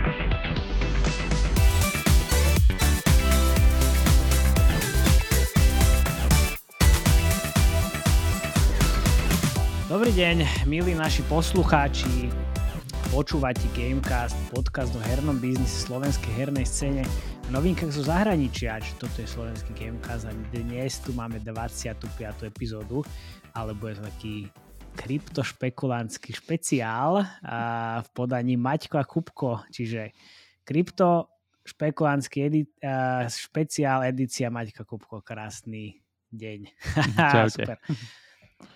Dobrý deň, milí naši poslucháči. Počúvate Gamecast, podcast o hernom biznise slovenskej hernej scéne a novinkách zo zahraničia. Čiže toto je slovenský Gamecast a dnes tu máme 25. epizódu, ale bude to taký kryptošpekulantský špeciál v podaní Maťko a Kupko, čiže krypto špekulantský edi- špeciál edícia Maťka Kupko. Krásny deň. Super.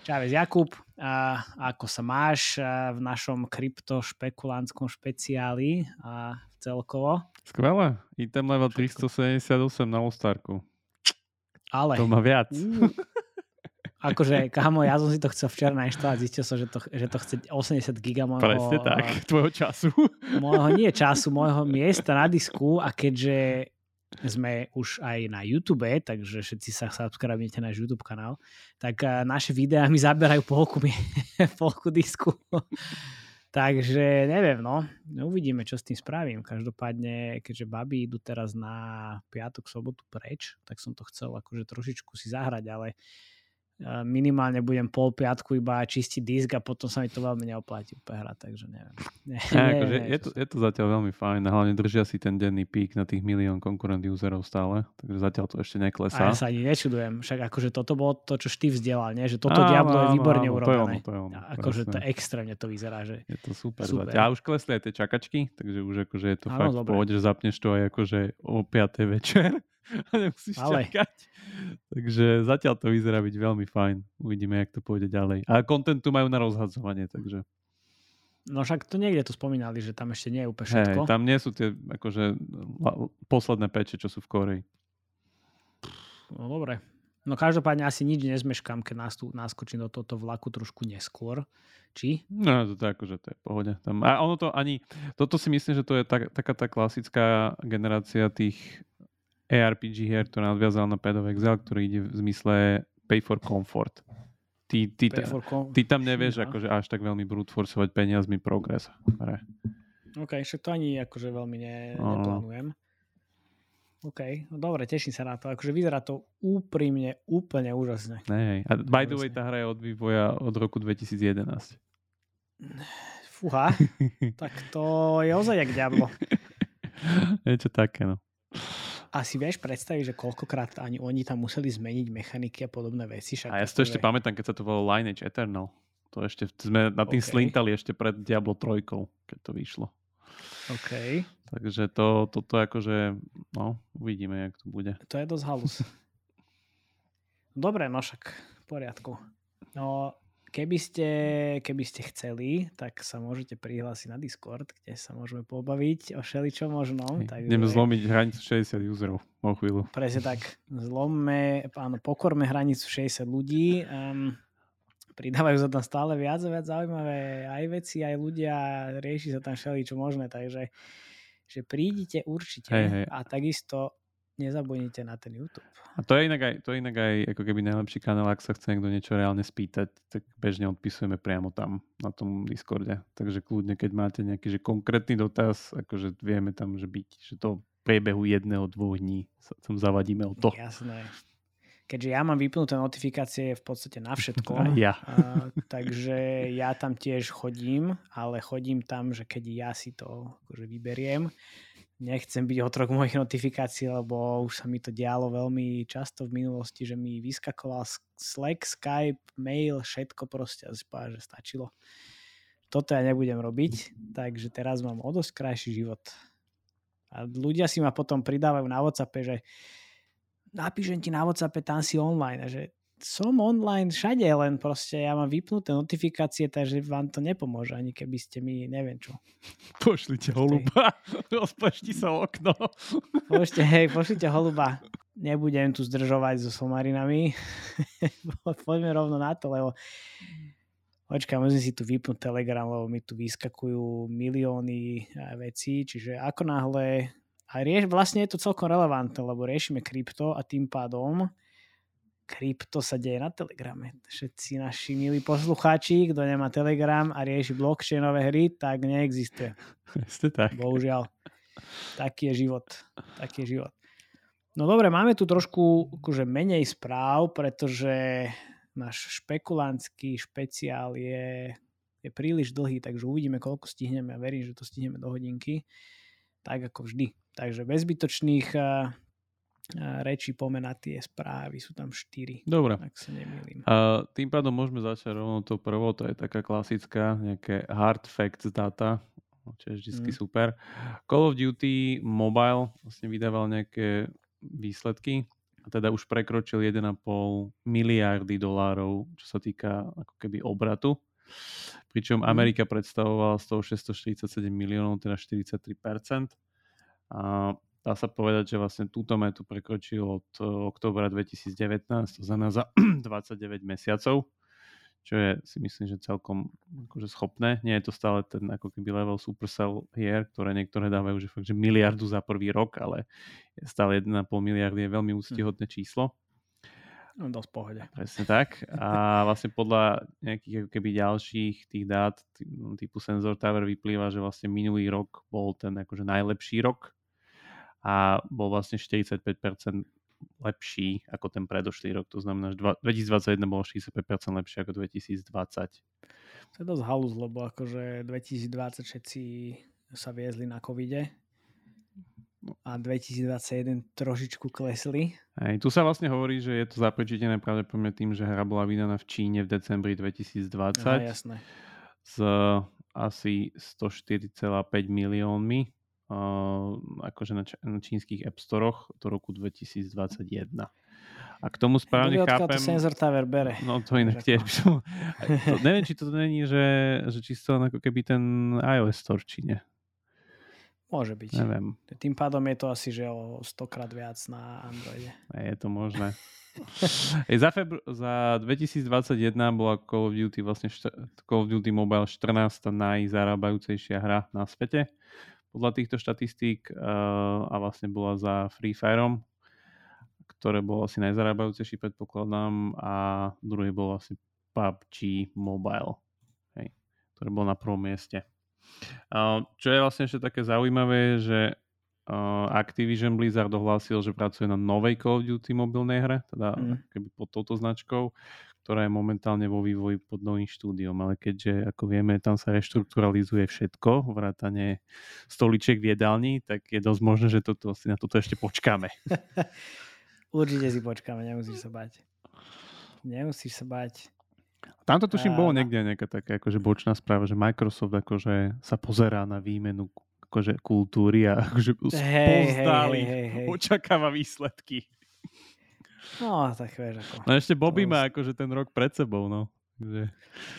Čávez Jakub, a ako sa máš v našom kryptošpekulantskom špeciáli a celkovo? Skvelé, item level 378 na Ostarku. Ale. To má viac. Uh, akože, kámo, ja som si to chcel včera nainštalovať, zistil som, že to, že to chce 80 giga môjho... Presne tak, tvojho času. Môjho, nie času, môjho miesta na disku a keďže sme už aj na YouTube, takže všetci sa subscribujete na YouTube kanál, tak naše videá mi zaberajú polku, polku disku. takže neviem, no. Uvidíme, čo s tým spravím. Každopádne, keďže baby idú teraz na piatok, sobotu preč, tak som to chcel akože trošičku si zahrať, ale minimálne budem pol piatku iba čistiť disk a potom sa mi to veľmi neoplatí úplne hrať, takže neviem. Ne, ne, akože ne, je, to, je to zatiaľ veľmi fajn a hlavne držia si ten denný pík na tých milión konkurent userov stále, takže zatiaľ to ešte neklesá. A ja sa ani nečudujem, však akože toto bolo to, čo ty vzdelal, nie? že toto á, Diablo je výborne áno, urobené. To je ono, to je ono, akože to extrémne to vyzerá, že je to super. super. A už klesli aj tie čakačky, takže už akože je to áno, fakt dobre. v pohode, že zapneš to aj akože o 5. večer a nemusíš Ale... čakať. Takže zatiaľ to vyzerá byť veľmi fajn. Uvidíme, jak to pôjde ďalej. A kontentu majú na rozhadzovanie, takže... No však to niekde tu spomínali, že tam ešte nie je úplne všetko. Hey, tam nie sú tie akože posledné peče, čo sú v Koreji. No dobre. No každopádne asi nič nezmeškám, keď nás tu naskočím do tohto vlaku trošku neskôr. Či? No to je akože to je pohode. Tam, a ono to ani, toto si myslím, že to je tak, taká tá klasická generácia tých ARPG hier, ktorá nadviazala na Pad of Exile, ktorý ide v zmysle pay for comfort. Ty, ty, ta, com- ty tam nevieš no. akože až tak veľmi brute forceovať peniazmi progres. Re. OK, však to ani akože veľmi ne, no. neplánujem. OK, no dobre, teším sa na to. Akože vyzerá to úprimne, úplne úžasne. Nej, a by the way, tá hra je od vývoja od roku 2011. Fúha, tak to je ozaj jak Diablo. je čo také, no. A si vieš predstaviť, že koľkokrát ani oni tam museli zmeniť mechaniky a podobné veci. Však a ja si to ešte pamätám, keď sa to volalo Lineage Eternal. To ešte sme na tým okay. slintali ešte pred Diablo 3, keď to vyšlo. OK. Takže to, toto akože, no, uvidíme, jak to bude. To je dosť halus. Dobre, no však, v poriadku. No, Keby ste, keby ste chceli, tak sa môžete prihlásiť na Discord, kde sa môžeme pobaviť o všeličom možnom. Takže... Ideme zlomiť hranicu 60 userov o chvíľu. Presne tak. Zlomme, áno, pokorme hranicu 60 ľudí. Um, pridávajú sa tam stále viac a viac zaujímavé aj veci, aj ľudia, rieši sa tam všeličo možné, takže že prídite určite hej, hej. a takisto nezabudnite na ten YouTube. A to je inak aj, to je inak aj ako keby najlepší kanál, ak sa chce niekto niečo reálne spýtať, tak bežne odpisujeme priamo tam na tom Discorde. Takže kľudne, keď máte nejaký že konkrétny dotaz, akože vieme tam, že byť, že to priebehu jedného, dvoch dní sa tam zavadíme o to. Jasné. Keďže ja mám vypnuté notifikácie v podstate na všetko, ja. a, takže ja tam tiež chodím, ale chodím tam, že keď ja si to akože vyberiem, nechcem byť otrok mojich notifikácií, lebo už sa mi to dialo veľmi často v minulosti, že mi vyskakoval Slack, Skype, mail, všetko proste a že stačilo. Toto ja nebudem robiť, takže teraz mám o dosť krajší život. A ľudia si ma potom pridávajú na Whatsappe, že napíšem ti na Whatsappe, tam si online a že som online všade, len proste ja mám vypnuté notifikácie, takže vám to nepomôže, ani keby ste mi, neviem čo. Pošlite holuba, rozpašti sa okno. Pošlite, hej, pošlite holuba. Nebudem tu zdržovať so somarinami. Poďme rovno na to, lebo Počkaj, musím si tu vypnúť Telegram, lebo mi tu vyskakujú milióny vecí, čiže ako náhle a rieš, vlastne je to celkom relevantné, lebo riešime krypto a tým pádom krypto sa deje na Telegrame. Všetci naši milí poslucháči, kto nemá Telegram a rieši blockchainové hry, tak neexistuje. Ste tak. Bohužiaľ. Taký je život. Taký je život. No dobre, máme tu trošku akože menej správ, pretože náš špekulantský špeciál je, je príliš dlhý, takže uvidíme, koľko stihneme a verím, že to stihneme do hodinky. Tak ako vždy. Takže bez zbytočných rečí pomena tie správy, sú tam štyri. Dobre. Ak sa nemýlim. A tým pádom môžeme začať rovno to prvo, to je taká klasická, nejaké hard facts data, čo je vždy mm. super. Call of Duty Mobile vlastne vydával nejaké výsledky a teda už prekročil 1,5 miliardy dolárov, čo sa týka ako keby obratu. Pričom mm. Amerika predstavovala z toho 647 miliónov, teda 43%. A dá sa povedať, že vlastne túto metu prekročil od eh, oktobra 2019, to znamená za 29 mesiacov, čo je si myslím, že celkom akože schopné. Nie je to stále ten ako keby level Supercell hier, ktoré niektoré dávajú, že fakt, že miliardu za prvý rok, ale stále 1,5 miliardy je veľmi hm. úctihodné číslo. No, dosť pohode. Presne tak. A vlastne podľa nejakých keby ďalších tých dát typu Sensor Tower vyplýva, že vlastne minulý rok bol ten akože najlepší rok a bol vlastne 45% lepší ako ten predošlý rok. To znamená, že 2021 bolo 65% lepšie ako 2020. To je dosť halus, lebo akože 2020 všetci sa viezli na covide a 2021 trošičku klesli. Hej, tu sa vlastne hovorí, že je to zaprečitené pravdepodobne tým, že hra bola vydaná v Číne v decembri 2020. Aha, jasné. S asi 104,5 miliónmi akože na, č- na čínskych App Storoch do roku 2021. A k tomu správne Neviem, chápem... to senzor Tower bere. No to inak tiež. to, neviem, či to není, že, že čisto ako keby ten iOS Store, či nie. Môže byť. Neviem. Tým pádom je to asi, že o 100 krát viac na Androide. Je to možné. Ej, za, febru- za 2021 bola Call of Duty vlastne št- Call of Duty Mobile 14. najzarábajúcejšia hra na svete podľa týchto štatistík uh, a vlastne bola za Free Fireom, ktoré bolo asi najzarábajúcejší predpokladám a druhý bol asi PUBG Mobile, hej, ktorý bol na prvom mieste. Uh, čo je vlastne ešte také zaujímavé, že uh, Activision Blizzard ohlásil, že pracuje na novej Call of Duty mobilnej hre, teda mm. keby pod touto značkou, ktorá je momentálne vo vývoji pod novým štúdiom, ale keďže, ako vieme, tam sa reštrukturalizuje všetko, vrátane stoličiek v jedálni, tak je dosť možné, že toto, si na toto ešte počkáme. Určite si počkáme, nemusíš sa bať. Nemusíš sa bať. Tamto tuším bolo niekde nejaká taká akože bočná správa, že Microsoft akože sa pozerá na výmenu akože kultúry a akože hey, hey, hey, hey. očakáva výsledky. No, tak vieš ako. No ešte Bobby to... má akože ten rok pred sebou, no. Že...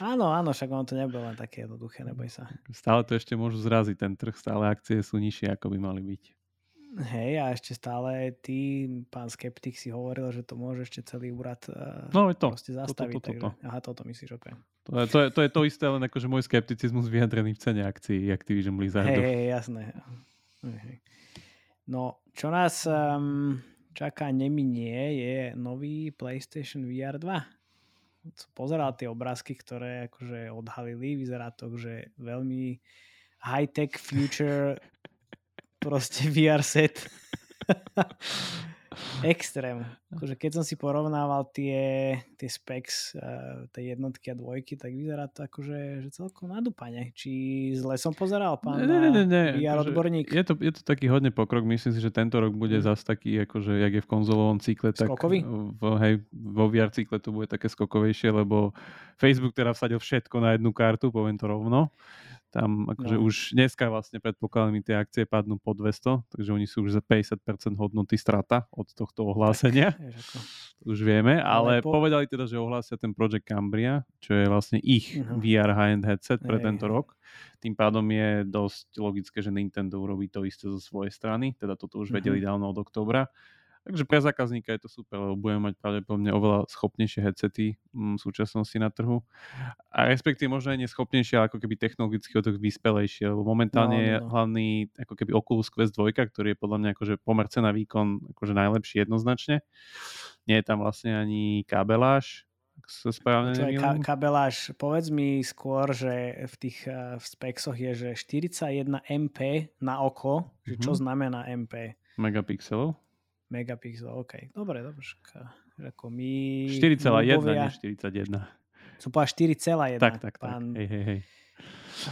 Áno, áno, však on to nebolo len také jednoduché, neboj sa. Stále to ešte môžu zraziť ten trh, stále akcie sú nižšie, ako by mali byť. Hej, a ešte stále ty, pán skeptik, si hovoril, že to môže ešte celý úrad uh, no, je to. proste zastaviť. To, to, to, to, to. Aha, toto myslíš, ok. To je, to, je, to je to isté, len akože môj skepticizmus vyjadrený v cene akcií Activision Blizzardu. Hej, hej, jasné. Hej. No, čo nás um, čaká neminie, je nový PlayStation VR 2. Som pozeral tie obrázky, ktoré akože odhalili, vyzerá to, že veľmi high-tech future proste VR set. Extrém. Akože keď som si porovnával tie, tie specs, uh, tie jednotky a dvojky, tak vyzerá to akože že celkom nadúpane. Či zle som pozeral, pán ne, ne, ne, ne. VR akože odborník? Je to, je to taký hodne pokrok. Myslím si, že tento rok bude hmm. zase taký, akože jak je v konzolovom cykle, tak Skokový? v, hej, vo VR cykle to bude také skokovejšie, lebo Facebook teda vsadil všetko na jednu kartu, poviem to rovno. Tam akože no. už dneska vlastne predpokladám, tie akcie padnú po 200, takže oni sú už za 50% hodnoty strata od tohto ohlásenia. Tak, už vieme, ale, ale po... povedali teda, že ohlásia ten Project Cambria, čo je vlastne ich uh-huh. VR high-end headset pre hey, tento rok. Tým pádom je dosť logické, že Nintendo urobí to isté zo svojej strany, teda toto už uh-huh. vedeli dávno od oktobra. Takže pre zákazníka je to super, lebo budeme mať pravdepodobne oveľa schopnejšie headsety mm, v súčasnosti na trhu. A respektíve možno aj neschopnejšie, ale ako keby technologicky o to vyspelejšie, lebo momentálne no, no, no. je hlavný ako keby Oculus Quest 2, ktorý je podľa mňa akože pomer cena výkon akože najlepší jednoznačne. Nie je tam vlastne ani kabeláž, ak sa správne ka- kabeláž, povedz mi skôr, že v tých uh, v spexoch je, že 41 MP na oko, mm-hmm. že čo mhm. znamená MP? Megapixelov? Megapixel, OK. Dobre, dobre. Ako my... 4,1, nie 41. Som povedal 4,1. Tak, tak, pán... tak. Hej, hej, hej.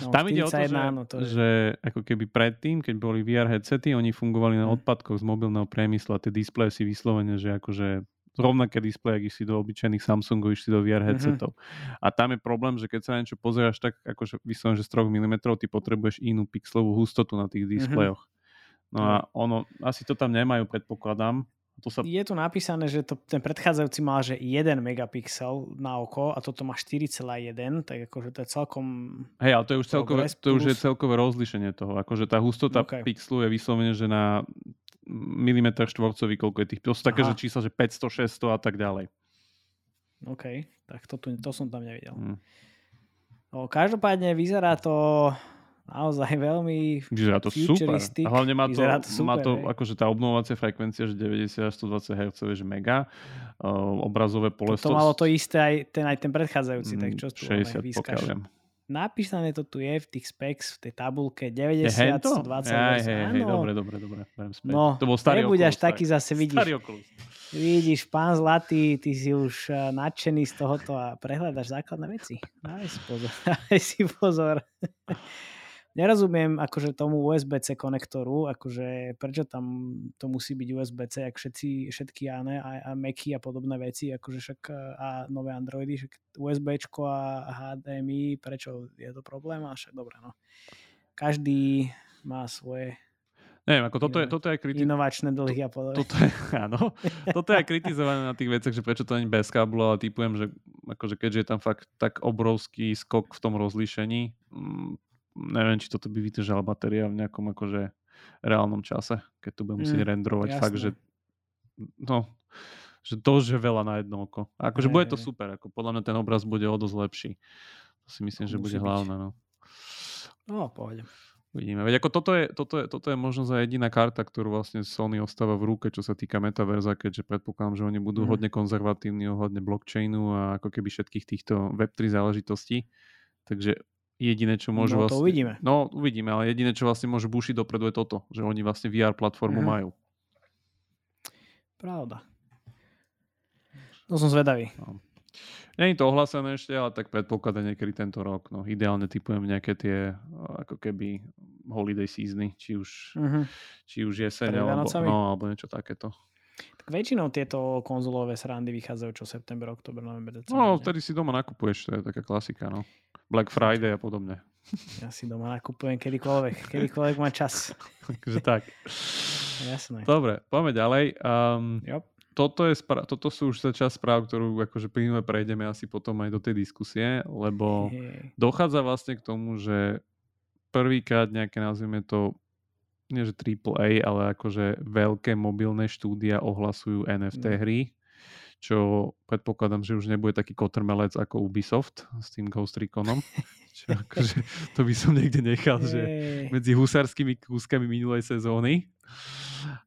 No, Tam ide o to, že, áno, to je... že ako keby predtým, keď boli VR headsety, oni fungovali na hm. odpadkoch z mobilného priemyslu a tie displeje si vyslovene, že akože rovnaké displeje, ak si do obyčajných Samsungov, išli do VR mhm. headsetov. Mm-hmm. A tam je problém, že keď sa na niečo pozeráš tak, akože vyslovene, že z 3 mm, ty potrebuješ inú pixelovú hustotu na tých mhm. displejoch. Mm-hmm. No a ono, asi to tam nemajú, predpokladám, to sa... Je tu napísané, že to, ten predchádzajúci mal, že 1 megapixel na oko a toto má 4,1, tak akože to je celkom... Hej, ale to je už, celkové, to už je celkové rozlišenie toho. Akože tá hustota okay. pixelu je vyslovene, že na milimeter štvorcový, koľko je tých. To sú také, že čísla, že 500, 600 a tak ďalej. OK, tak to, tu, to som tam nevidel. Hmm. No, každopádne vyzerá to naozaj veľmi Vyzerá to super. Hlavne má to, to super, má to akože tá obnovovacia frekvencia, že 90 až 120 Hz je mega. Uh, obrazové pole... To, to malo to isté aj ten, aj ten predchádzajúci, mm, tak čo tu 60, pokiaľ. Napísané to tu je v tých specs, v tej tabulke 90, je 120 Hej, hej, hej, dobre, dobre, dobre. No, to bol starý nebuď až taký zase, vidíš. Starý Vidíš, pán Zlatý, ty si už uh, nadšený z tohoto a prehľadaš základné veci. Daj si pozor. Daj si pozor nerozumiem akože tomu USB-C konektoru, akože prečo tam to musí byť USB-C, ak všetci, všetky áne a, a Macy a podobné veci, akože však a nové Androidy, však USB-čko a HDMI, prečo je to problém? A však dobre, no. Každý má svoje Neviem, ako toto je, toto je kriti- inovačné dlhy a podobne. Toto je, áno, toto je kritizované na tých veciach, že prečo to není bez káblu, ale typujem, že akože keďže je tam fakt tak obrovský skok v tom rozlíšení, mm, neviem, či toto by vydržala batéria v nejakom akože reálnom čase, keď tu budem musieť mm, renderovať jasné. fakt, že no, že to je veľa na jedno oko. A akože bude to super, ako podľa mňa ten obraz bude o dosť lepší. To si myslím, že bude byť. hlavné. No, no pohode. Uvidíme. Veď ako toto je, toto, je, toto je možno za jediná karta, ktorú vlastne Sony ostáva v ruke, čo sa týka metaverza, keďže predpokladám, že oni budú mm. hodne konzervatívni ohľadne blockchainu a ako keby všetkých týchto Web3 záležitostí. Takže jediné, čo môžu no, vlastne... to uvidíme. No, uvidíme, ale jediné, čo vlastne môžu bušiť dopredu je toto, že oni vlastne VR platformu mm. majú. Pravda. To som zvedavý. No. Není to ohlásené ešte, ale tak predpokladá niekedy tento rok. No, ideálne typujem nejaké tie ako keby holiday seasony, či už, mm-hmm. či už jeseň alebo, no, alebo niečo takéto. Tak väčšinou tieto konzolové srandy vychádzajú čo september, oktober, november, december. No, vtedy si doma nakupuješ, to je taká klasika, no. Black Friday a podobne. Ja si doma nakupujem kedykoľvek, kedykoľvek má čas. Takže tak. Jasné. Dobre, poďme ďalej. Um, yep. toto, je spra- toto sú už časť správ, ktorú akože plynule prejdeme asi potom aj do tej diskusie, lebo hey. dochádza vlastne k tomu, že prvýkrát nejaké, nazvime to, nie že AAA, ale akože veľké mobilné štúdia ohlasujú NFT mm. hry čo predpokladám, že už nebude taký kotrmelec ako Ubisoft s tým Ghost Reconom. Čo akože, to by som niekde nechal, že medzi husarskými kúskami minulej sezóny.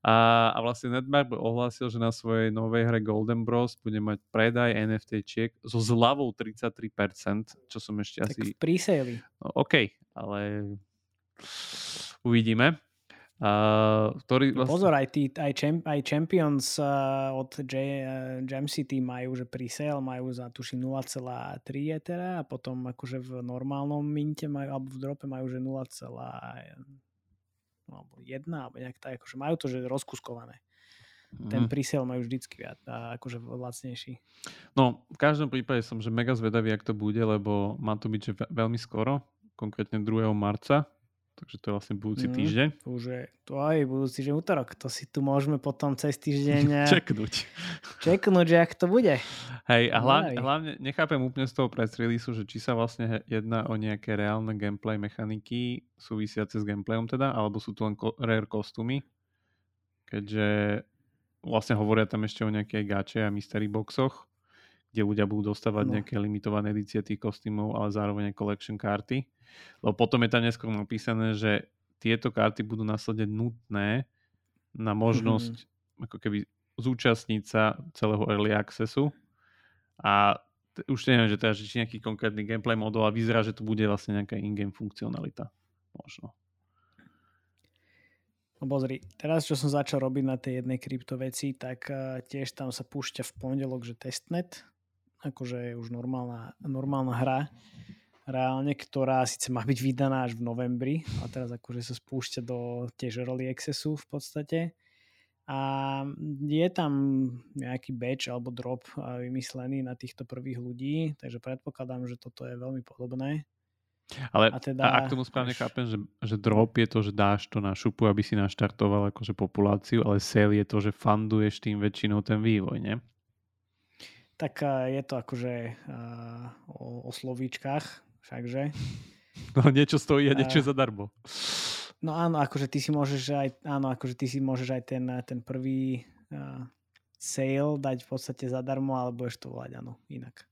A, a vlastne Netmarble ohlásil, že na svojej novej hre Golden Bros bude mať predaj NFT-čiek so zľavou 33%, čo som ešte tak asi... Tak v No, OK, ale uvidíme. Uh, ktorý vlastne... Pozor, aj, tí, aj, champ, aj Champions uh, od J, uh, Jam City majú, že pre-sale majú za tuši 0,3 Ethera a potom akože v normálnom minte majú, alebo v drope majú, že 0, alebo 1, alebo nejak tak, akože majú to, že rozkuskované. Mm. Ten pre-sale majú vždycky viac, a akože lacnejší. No, v každom prípade som, že mega zvedavý, ak to bude, lebo má to byť že veľmi skoro, konkrétne 2. marca, Takže to je vlastne budúci mm, týždeň. Už je to aj budúci týždeň útorok. To si tu môžeme potom cez týždeň eh, čeknúť. Čeknúť, že ak to bude. Hej, a hlavne, hlavne nechápem úplne z toho press release, že či sa vlastne jedná o nejaké reálne gameplay mechaniky súvisiace s gameplayom teda, alebo sú to len rare kostúmy. Keďže vlastne hovoria tam ešte o nejakej gače a mystery boxoch, kde ľudia budú dostávať no. nejaké limitované edície tých kostýmov, ale zároveň collection karty. Lebo potom je tam neskôr napísané, že tieto karty budú následne nutné na možnosť mm-hmm. ako keby zúčastniť sa celého early accessu a t- už neviem, že teda, či nejaký konkrétny gameplay model a vyzerá, že to bude vlastne nejaká in-game funkcionalita. Možno. No pozri, teraz čo som začal robiť na tej jednej kryptoveci, tak uh, tiež tam sa púšťa v pondelok, že testnet, akože je už normálna, normálna hra, reálne, ktorá síce má byť vydaná až v novembri, a teraz akože sa spúšťa do tiež early accessu v podstate. A je tam nejaký batch alebo drop vymyslený na týchto prvých ľudí, takže predpokladám, že toto je veľmi podobné. Ale a, teda, a ak tomu správne až... chápem, že, že drop je to, že dáš to na šupu, aby si naštartoval akože populáciu, ale sale je to, že funduješ tým väčšinou ten vývoj, nie? Tak je to akože uh, o, o slovíčkach, všakže. No niečo stojí a niečo je zadarmo. No áno, akože ty si môžeš aj, áno, akože ty si môžeš aj ten, ten prvý uh, sale dať v podstate zadarmo, alebo ešte to volať, áno, inak.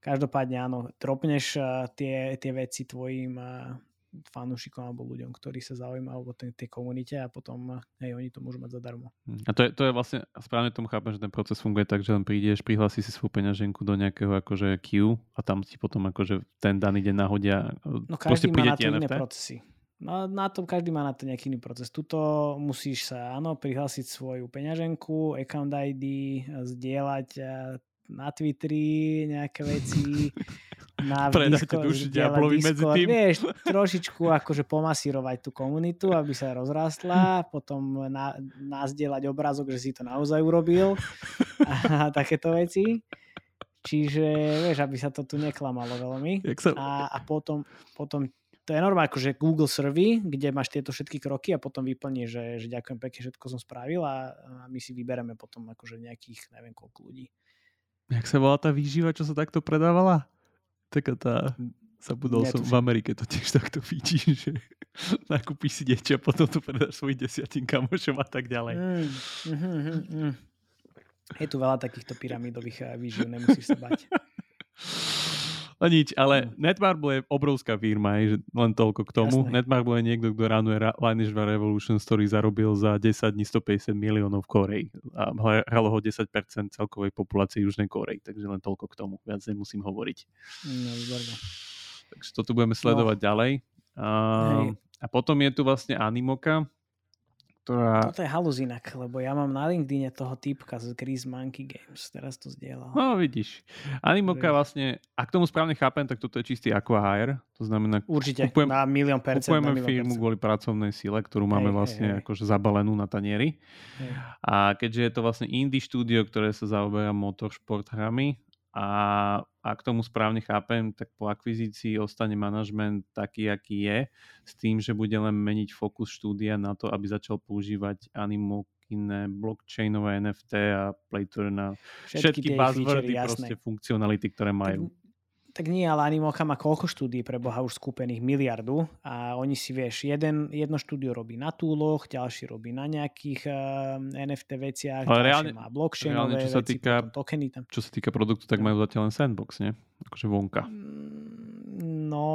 Každopádne áno, dropneš uh, tie, tie veci tvojim uh, fanúšikom alebo ľuďom, ktorí sa zaujímajú o tej, komunite a potom hej, oni to môžu mať zadarmo. Hm. A to je, to je vlastne, správne tomu chápem, že ten proces funguje tak, že len prídeš, prihlási si svoju peňaženku do nejakého akože queue a tam ti potom akože ten daný deň nahodia. No každý má na to iné procesy. No na tom každý má na to nejaký iný proces. Tuto musíš sa, áno, prihlásiť svoju peňaženku, account ID, zdieľať na Twitteri nejaké veci, na Discord, duši Discord, medzi tým. Vieš, trošičku akože pomasírovať tú komunitu, aby sa rozrastla, potom na, nazdieľať obrázok, že si to naozaj urobil a takéto veci. Čiže, vieš, aby sa to tu neklamalo veľmi. Sa... A, a potom, potom to je normálne akože Google Survey, kde máš tieto všetky kroky a potom vyplní, že, že ďakujem pekne, všetko som spravil a, a my si vybereme potom akože nejakých, neviem koľko ľudí. Jak sa volá tá výživa, čo sa takto predávala? Taká tá... Zabudol som, v Amerike to tiež takto vidí, že nakúpiš si a potom to predáš svojim desiatim kamošom a tak ďalej. Mm, mm, mm, mm. Je tu veľa takýchto pyramidových eh, výživ, nemusíš sa bať. No nič, ale. Netmarble je obrovská firma, je, len toľko k tomu. Jasné. Netmarble je niekto, kto ránuje Lineage Revolution, ktorý zarobil za 10 dní 150 miliónov v Koreji. A hralo ho 10% celkovej populácie Južnej Korei, takže len toľko k tomu. Viac nemusím hovoriť. No, výborné. Takže toto budeme sledovať no. ďalej. A, a potom je tu vlastne Animoka, ktorá... Toto je halus inak, lebo ja mám na LinkedIn toho typka z Grease Monkey Games, teraz to zdieľal. No vidíš. Animoka vlastne, ak tomu správne chápem, tak toto je čistý aquahire, to znamená... Určite, kupujem, na milión percent. Kupujeme milión firmu percent. kvôli pracovnej sile, ktorú máme hej, vlastne hej, akože zabalenú na tanieri. Hej. A keďže je to vlastne indie štúdio, ktoré sa zaoberá motorsport hrami a ak tomu správne chápem, tak po akvizícii ostane manažment taký, aký je, s tým, že bude len meniť fokus štúdia na to, aby začal používať Animo iné blockchainové NFT a Playtour na všetky, všetky buzzwordy, proste funkcionality, ktoré majú. Tak tak nie, ale Animocha má koľko štúdí pre Boha už skúpených? Miliardu. A oni si, vieš, jeden, jedno štúdio robí na túloch, ďalší robí na nejakých uh, eh, NFT veciach, ale reálne, má blockchainové reálne, čo sa veci, týka, tokeny tam. Čo sa týka produktu, tak majú zatiaľ len sandbox, nie? Akože vonka. Mm, no,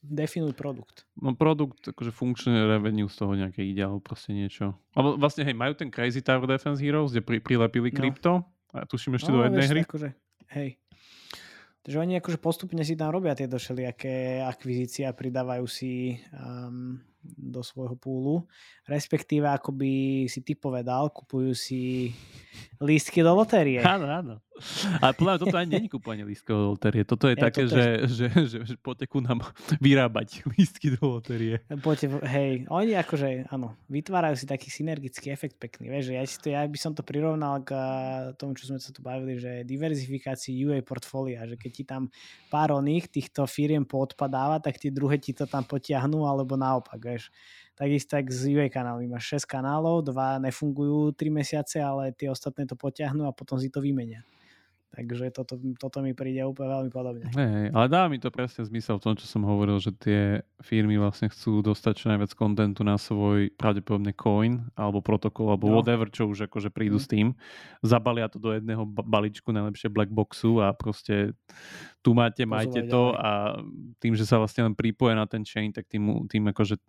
definuj produkt. No produkt, akože funkčné revenue z toho nejaké ide, alebo proste niečo. Alebo vlastne, hej, majú ten Crazy Tower Defense Heroes, kde pri, prilepili no. krypto. A tuším ešte no, do jednej hry. Akože, hej. Takže oni akože postupne si tam robia tieto všelijaké akvizície a pridávajú si um, do svojho púlu. Respektíve, ako by si ty povedal, kupujú si lístky do lotérie. Áno, áno. Ale podľa toto ani není kúpovanie lístkov do lotérie. Toto je ja, také, toto že, je... že, že, že poďte ku nám vyrábať lístky do lotérie. Poďte, hej, oni akože, áno, vytvárajú si taký synergický efekt pekný. Vieš, že ja, si to, ja by som to prirovnal k tomu, čo sme sa tu bavili, že diverzifikácii UA portfólia, že keď ti tam pár oných týchto firiem poodpadáva, tak tie druhé ti to tam potiahnú, alebo naopak, vieš. Takisto tak z UA kanálmi. Máš 6 kanálov, dva nefungujú 3 mesiace, ale tie ostatné to potiahnú a potom si to vymenia. Takže toto, toto mi príde úplne veľmi podobne. Hey, ale dá mi to presne zmysel v tom, čo som hovoril, že tie firmy vlastne chcú dostať čo najviac kontentu na svoj pravdepodobne coin alebo protokol alebo no. whatever, čo už akože prídu mm. s tým. Zabalia to do jedného balíčku, najlepšie black boxu a proste tu máte, majte to a tým, že sa vlastne len pripoje na ten chain, tak tým, tým akože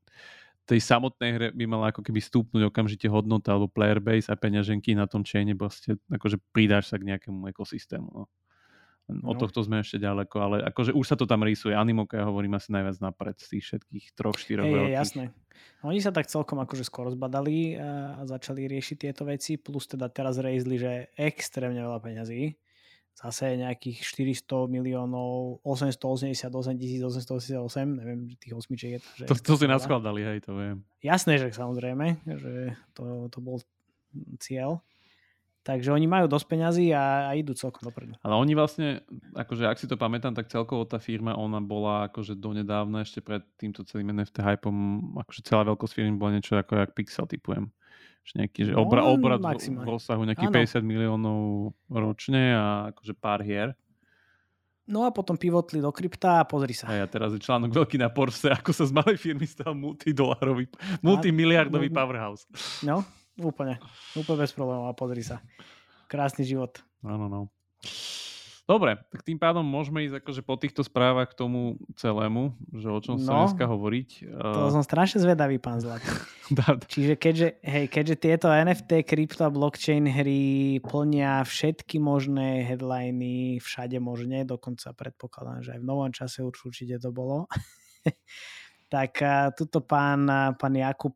tej samotnej hre by mala ako keby stúpnuť okamžite hodnota alebo player base a peňaženky na tom chaine proste akože pridáš sa k nejakému ekosystému. No. No. Od tohto sme ešte ďaleko, ale akože už sa to tam rýsuje. Animoka ja hovorím asi najviac napred z tých všetkých troch, štyroch hey, veľkých. jasné. No, oni sa tak celkom akože skoro zbadali a začali riešiť tieto veci, plus teda teraz rejzli, že extrémne veľa peňazí zase nejakých 400 miliónov, 888 888, neviem, tých osmičiek je to. Že to, to si naskladali, hej, to viem. Jasné, že samozrejme, že to, to bol cieľ. Takže oni majú dosť peňazí a, a idú celkom dopredu. Ale oni vlastne, akože ak si to pamätám, tak celkovo tá firma, ona bola akože donedávna ešte pred týmto celým NFT hypom, akože celá veľkosť firmy bola niečo ako jak Pixel typujem nejaký že obra, no, obrad v, v rozsahu nejakých 50 miliónov ročne a akože pár hier. No a potom pivotli do krypta a pozri sa. A ja teraz je článok veľký na Porsche, ako sa z malej firmy stal multidolarový, multimiliardový powerhouse. No, úplne. Úplne bez problémov a pozri sa. Krásny život. Áno, no. Dobre, tak tým pádom môžeme ísť akože po týchto správach k tomu celému, že o čom no, sa dneska hovoriť. To uh... som strašne zvedavý, pán Zlat. Čiže keďže, hej, keďže tieto NFT, krypto a blockchain hry plnia všetky možné headliny všade možne, dokonca predpokladám, že aj v novom čase už určite to bolo, tak uh, tuto pán, pán Jakub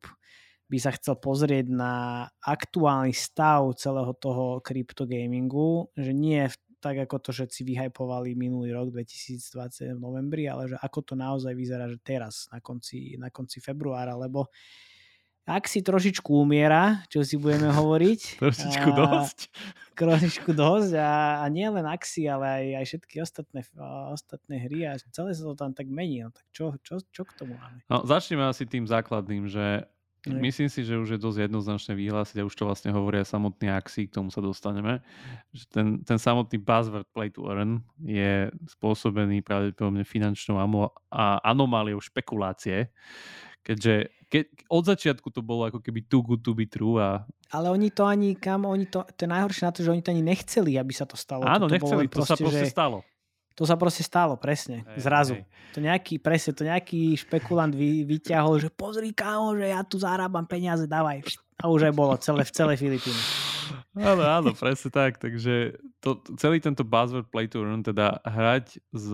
by sa chcel pozrieť na aktuálny stav celého toho kryptogamingu, že nie v tak ako to, že si vyhajpovali minulý rok 2020 v novembri, ale že ako to naozaj vyzerá, že teraz na konci, na konci februára, lebo ak si trošičku umiera, čo si budeme hovoriť. trošičku a, dosť. Trošičku dosť a, a nie len Axi, ale aj, aj všetky ostatné, ostatné hry a celé sa to tam tak mení. No, tak čo, čo, čo k tomu máme? No, začneme asi tým základným, že Myslím si, že už je dosť jednoznačné vyhlásiť a už to vlastne hovoria samotní axi, k tomu sa dostaneme, že ten, ten samotný buzzword play to earn je spôsobený pravdepodobne finančnou a anomáliou špekulácie, keďže ke, od začiatku to bolo ako keby too good to be true a ale oni to ani kam, oni to, to je najhoršie na to, že oni to ani nechceli, aby sa to stalo. Áno, to nechceli, to, proste, sa proste že... stalo. To sa proste stalo, presne, hej, zrazu. Hej. To nejaký, presne, to nejaký špekulant vy, vyťahol, že pozri kámo, že ja tu zarábam peniaze, dávaj. A už aj bolo celé, v celej Filipíne. Áno, áno, presne tak. Takže to, celý tento buzzword play to earn, teda hrať s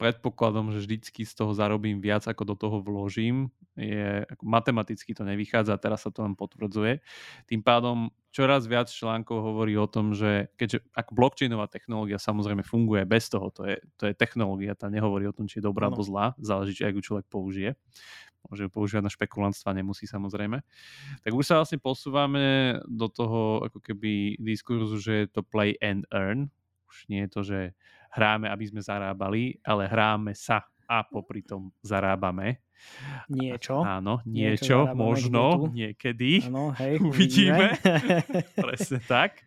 predpokladom, že vždycky z toho zarobím viac, ako do toho vložím, je, matematicky to nevychádza, teraz sa to len potvrdzuje. Tým pádom čoraz viac článkov hovorí o tom, že keďže ako blockchainová technológia samozrejme funguje bez toho, to je, to je technológia, tá nehovorí o tom, či je dobrá alebo zlá, záleží, či ako človek použije môže ju používať na špekulantstva, nemusí samozrejme. Tak už sa vlastne posúvame do toho ako keby diskurzu, že je to play and earn. Už nie je to, že hráme, aby sme zarábali, ale hráme sa a popri tom zarábame. Niečo. Áno, niečo, niečo možno, niekedy. Áno, hej, uvidíme. Presne tak.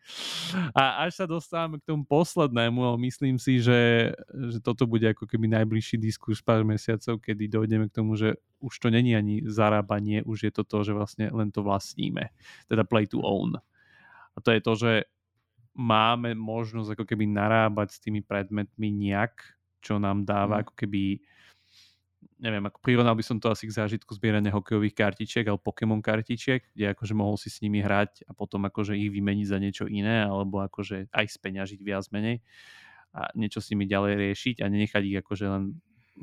A až sa dostávame k tomu poslednému, ale myslím si, že, že toto bude ako keby najbližší diskurs pár mesiacov, kedy dojdeme k tomu, že už to není ani zarábanie, už je to to, že vlastne len to vlastníme. Teda play to own. A to je to, že máme možnosť ako keby narábať s tými predmetmi nejak, čo nám dáva mm. ako keby neviem, ako prirovnal by som to asi k zážitku zbierania hokejových kartičiek alebo Pokémon kartičiek, kde akože mohol si s nimi hrať a potom akože ich vymeniť za niečo iné alebo akože aj speňažiť viac menej a niečo s nimi ďalej riešiť a nenechať ich akože len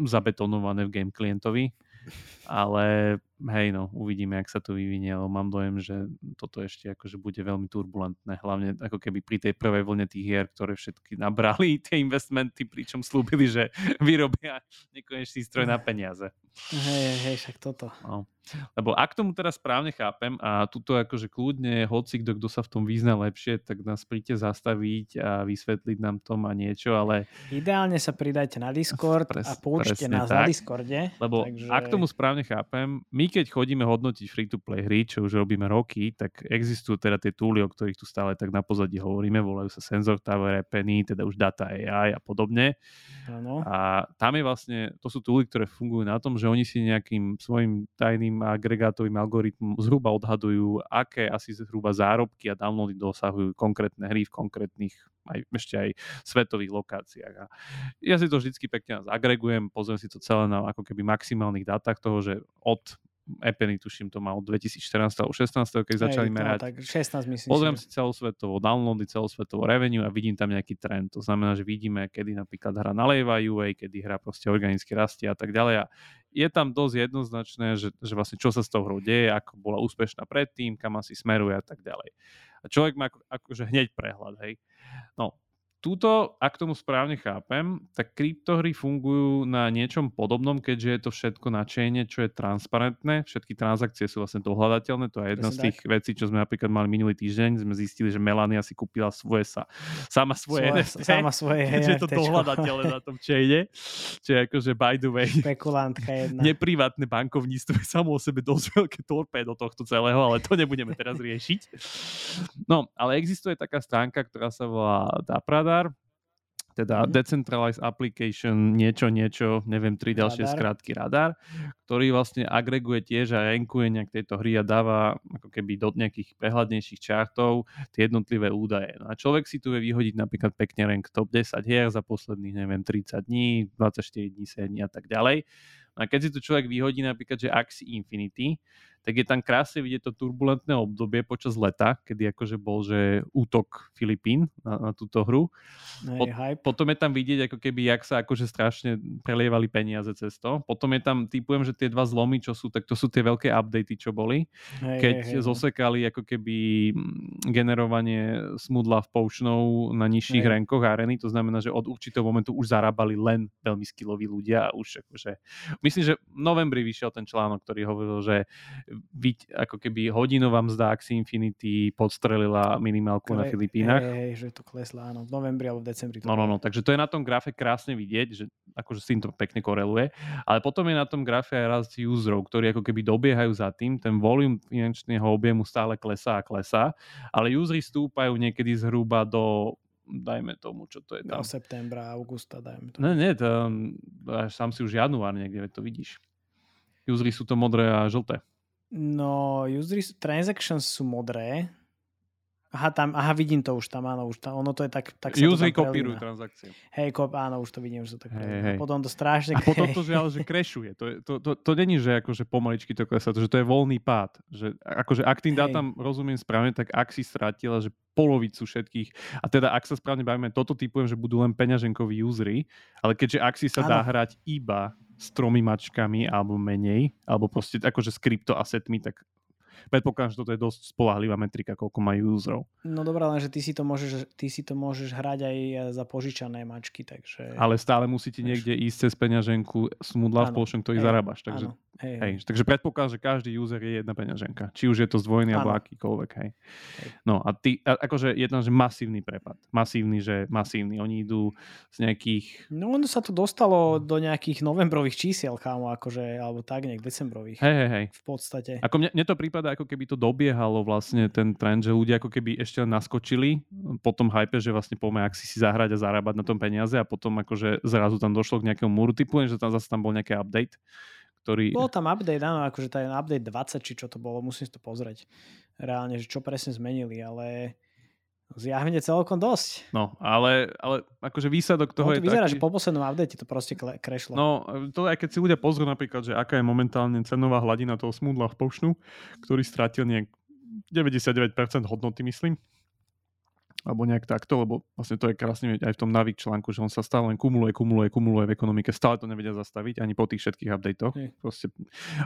zabetonované v game klientovi ale hej no, uvidíme, ak sa to vyvinie, lebo mám dojem, že toto ešte akože bude veľmi turbulentné, hlavne ako keby pri tej prvej vlne tých hier, ktoré všetky nabrali tie investmenty, pričom slúbili, že vyrobia nekonečný stroj na peniaze. Hej, hej, však toto. No. Lebo ak tomu teraz správne chápem a tuto akože kľudne hoci kto, kto sa v tom vyzná lepšie, tak nás príďte zastaviť a vysvetliť nám to a niečo, ale... Ideálne sa pridajte na Discord Pres, a poučte nás tak, na Discorde. Lebo takže... ak tomu správne chápem, my keď chodíme hodnotiť free-to-play hry, čo už robíme roky, tak existujú teda tie túly, o ktorých tu stále tak na pozadí hovoríme, volajú sa Sensor Tower, Penny, teda už Data AI a podobne. Ano. A tam je vlastne, to sú túly, ktoré fungujú na tom, že oni si nejakým svojim tajným agregátovým algoritmom zhruba odhadujú, aké asi zhruba zárobky a downloady dosahujú konkrétne hry v konkrétnych aj, ešte aj svetových lokáciách. A ja si to vždycky pekne zagregujem, pozriem si to celé na ako keby maximálnych dátach toho, že od Epeny, tuším, to mal 2014 alebo 16, keď začali Hej, merať. Tak 16 myslím Pozriem si. celosvetovo downloady, celosvetovo revenue a vidím tam nejaký trend. To znamená, že vidíme, kedy napríklad hra naléva UA, kedy hra proste organicky rastie a tak ďalej. A je tam dosť jednoznačné, že, že vlastne čo sa s tou hrou deje, ako bola úspešná predtým, kam asi smeruje a tak ďalej. A človek má ako, akože hneď prehľad, hej. No, túto, ak tomu správne chápem, tak kryptohry fungujú na niečom podobnom, keďže je to všetko na chaine, čo je transparentné. Všetky transakcie sú vlastne dohľadateľné. To je jedna z Presne tých vecí, čo sme napríklad mali minulý týždeň. Sme zistili, že Melania si kúpila svoje sa, sama svoje Svoje- NFT, sama svoje keďže je to dohľadateľné na tom chaine. Čo je akože by the way Špekulantka jedna. neprivátne bankovníctvo je samo o sebe dosť veľké torpédo tohto celého, ale to nebudeme teraz riešiť. No, ale existuje taká stránka, ktorá sa volá Dapradar, teda Mhm. Decentralized Application, niečo, niečo, neviem, tri ďalšie Radar. skratky radar, ktorý vlastne agreguje tiež a rankuje nejak tejto hry a dáva ako keby do nejakých prehľadnejších čartov tie jednotlivé údaje. No a človek si tu vie vyhodiť napríklad pekne rank top 10 hier za posledných, neviem, 30 dní, 24 dní, 7 dní a tak ďalej. No a keď si tu človek vyhodí napríklad, že Axie Infinity, tak je tam krásne vidieť to turbulentné obdobie počas leta, kedy akože bol, že útok Filipín na, na túto hru. Hej, hype. Potom je tam vidieť ako keby, jak sa akože strašne prelievali peniaze cez to. Potom je tam, typujem, že tie dva zlomy, čo sú, tak to sú tie veľké updaty, čo boli. Hej, Keď hej, hej, no. zosekali ako keby generovanie smudla v poučnou na nižších Hej. rankoch areny, to znamená, že od určitého momentu už zarábali len veľmi skilloví ľudia a už akože... Myslím, že v novembri vyšiel ten článok, ktorý hovoril, že byť ako keby hodinová mzda Axie Infinity podstrelila minimálku na Kle- Filipínach. Hej, hej, že to klesla, áno. V novembri alebo v decembri. To No, no, no, takže to je na tom grafe krásne vidieť, že akože s tým to pekne koreluje, ale potom je na tom grafe aj rast userov, ktorí ako keby dobiehajú za tým, ten volume finančného objemu stále klesá a klesá, ale usery stúpajú niekedy zhruba do dajme tomu, čo to je Do tam. septembra, augusta, dajme to. Ne, nie, tam, až sám si už január niekde, to vidíš. Usery sú to modré a žlté. No, user transactions sú modré. Aha, tam, aha, vidím to už tam, áno, už tam, ono to je tak, tak sa Usery kopírujú transakcie. Hej, kop, áno, už to vidím, že to tak prelína. hej. Potom to strašne... A potom to žiaľ, že crashuje. To, je, to, to, to není, že akože pomaličky to klesá, to, že to je voľný pád. Že, akože ak tým Hej. dátam rozumiem správne, tak ak si stratila, že polovicu všetkých, a teda ak sa správne bavíme, toto typujem, že budú len peňaženkoví usery, ale keďže ak si sa dá Áno. hrať iba s tromi mačkami alebo menej, alebo proste akože s kryptoasetmi, tak predpokladám, že toto je dosť spolahlivá metrika, koľko majú userov. No dobré, lenže ty si to môžeš, ty si to môžeš hrať aj za požičané mačky, takže... Ale stále musíte niekde ísť cez peňaženku smudla v polšom, ktorý Hej, zarábaš. Takže Áno, hej, hej. Takže predpokladám, že každý user je jedna peňaženka. Či už je to zdvojený alebo akýkoľvek. Hej. Hej. No a ty, a, akože je tam, že masívny prepad. Masívny, že masívny. Oni idú z nejakých... No ono sa to dostalo do nejakých novembrových čísiel, kámo, akože, alebo tak nejak decembrových. Hej, hej, hej. V podstate. Ako mne, mne to prípada, ako keby to dobiehalo vlastne ten trend, že ľudia ako keby ešte naskočili po tom hype, že vlastne poďme ak si si zahrať a zarábať na tom peniaze a potom akože zrazu tam došlo k nejakému múru typu, že tam zase tam bol nejaký update, ktorý... Bol tam update, áno, akože ten update 20, či čo to bolo, musím si to pozrieť. Reálne, že čo presne zmenili, ale zjavne celkom dosť. No, ale, ale akože výsledok toho No, je to vyzerá, taký... že po poslednom update to proste crashlo. No, to aj keď si ľudia pozrú napríklad, že aká je momentálne cenová hladina toho smúdla v Pošnu, ktorý stratil nejak 99% hodnoty, myslím. Alebo nejak takto, lebo vlastne to je krásne aj v tom Navik článku, že on sa stále len kumuluje, kumuluje, kumuluje v ekonomike. Stále to nevedia zastaviť ani po tých všetkých updatech. Proste.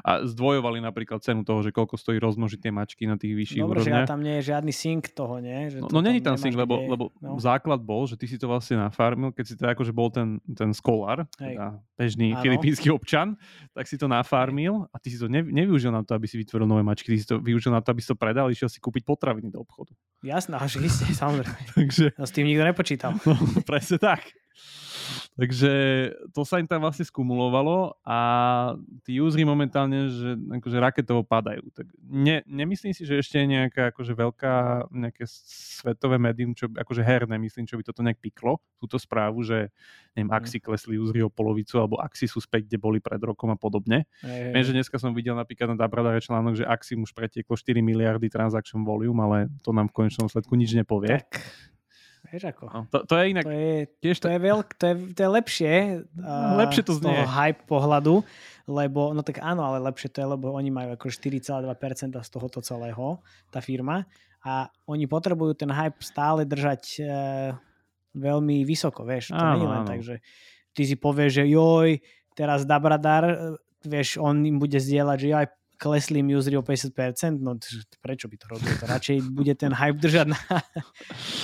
A zdvojovali napríklad cenu toho, že koľko stojí rozmnožiť tie mačky na tých vyšších Dobre, že úrovniach. tam nie je žiadny sync toho, nie? Že No, no není tam sync, lebo, lebo no. základ bol, že ty si to vlastne nafarmil, keď si to akože bol ten, ten skolár, Hej. teda bežný Áno. filipínsky občan, tak si to nafarmil a ty si to ne, nevyužil na to, aby si vytvoril nové mačky, ty si to využil na to, aby si to predal, išiel si kúpiť potraviny do obchodu. Jasné, až isté, samozrejme. Takže, No, s tým nikto nepočítal. no, presne tak. Takže to sa im tam vlastne skumulovalo a tí usery momentálne, že akože raketovo padajú. Tak ne, nemyslím si, že ešte je nejaká akože veľká, nejaké svetové médium, čo, akože herné, myslím, čo by toto nejak piklo, túto správu, že neviem, ak si klesli usery o polovicu, alebo ak si sú späť, kde boli pred rokom a podobne. Viem, že dneska som videl napríklad na Dabradare článok, že Axim už pretieklo 4 miliardy transaction volume, ale to nám v konečnom sledku nič nepovie. Tak, Vieš ako? No, to, to je inak... To je, tiež to je, veľk, to je, to je lepšie. No, lepšie to z toho znie. hype pohľadu, lebo, no tak áno, ale lepšie to je, lebo oni majú ako 4,2% z tohoto celého, tá firma. A oni potrebujú ten hype stále držať e, veľmi vysoko, vieš. To Áno, nie je len áno. tak, že ty si povieš, že joj, teraz Dabradar, e, vieš, on im bude zdieľať, že joj, klesli im usery o 50%, no prečo by to robil? To radšej bude ten hype držať na,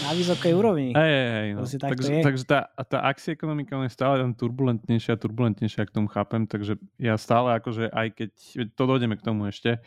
na vysokej úrovni. Hej, hej, hej, no. Tak takže, takže tá, tá akcia ekonomika je stále tam turbulentnejšia a turbulentnejšia, k tomu chápem, takže ja stále akože aj keď, to dojdeme k tomu ešte,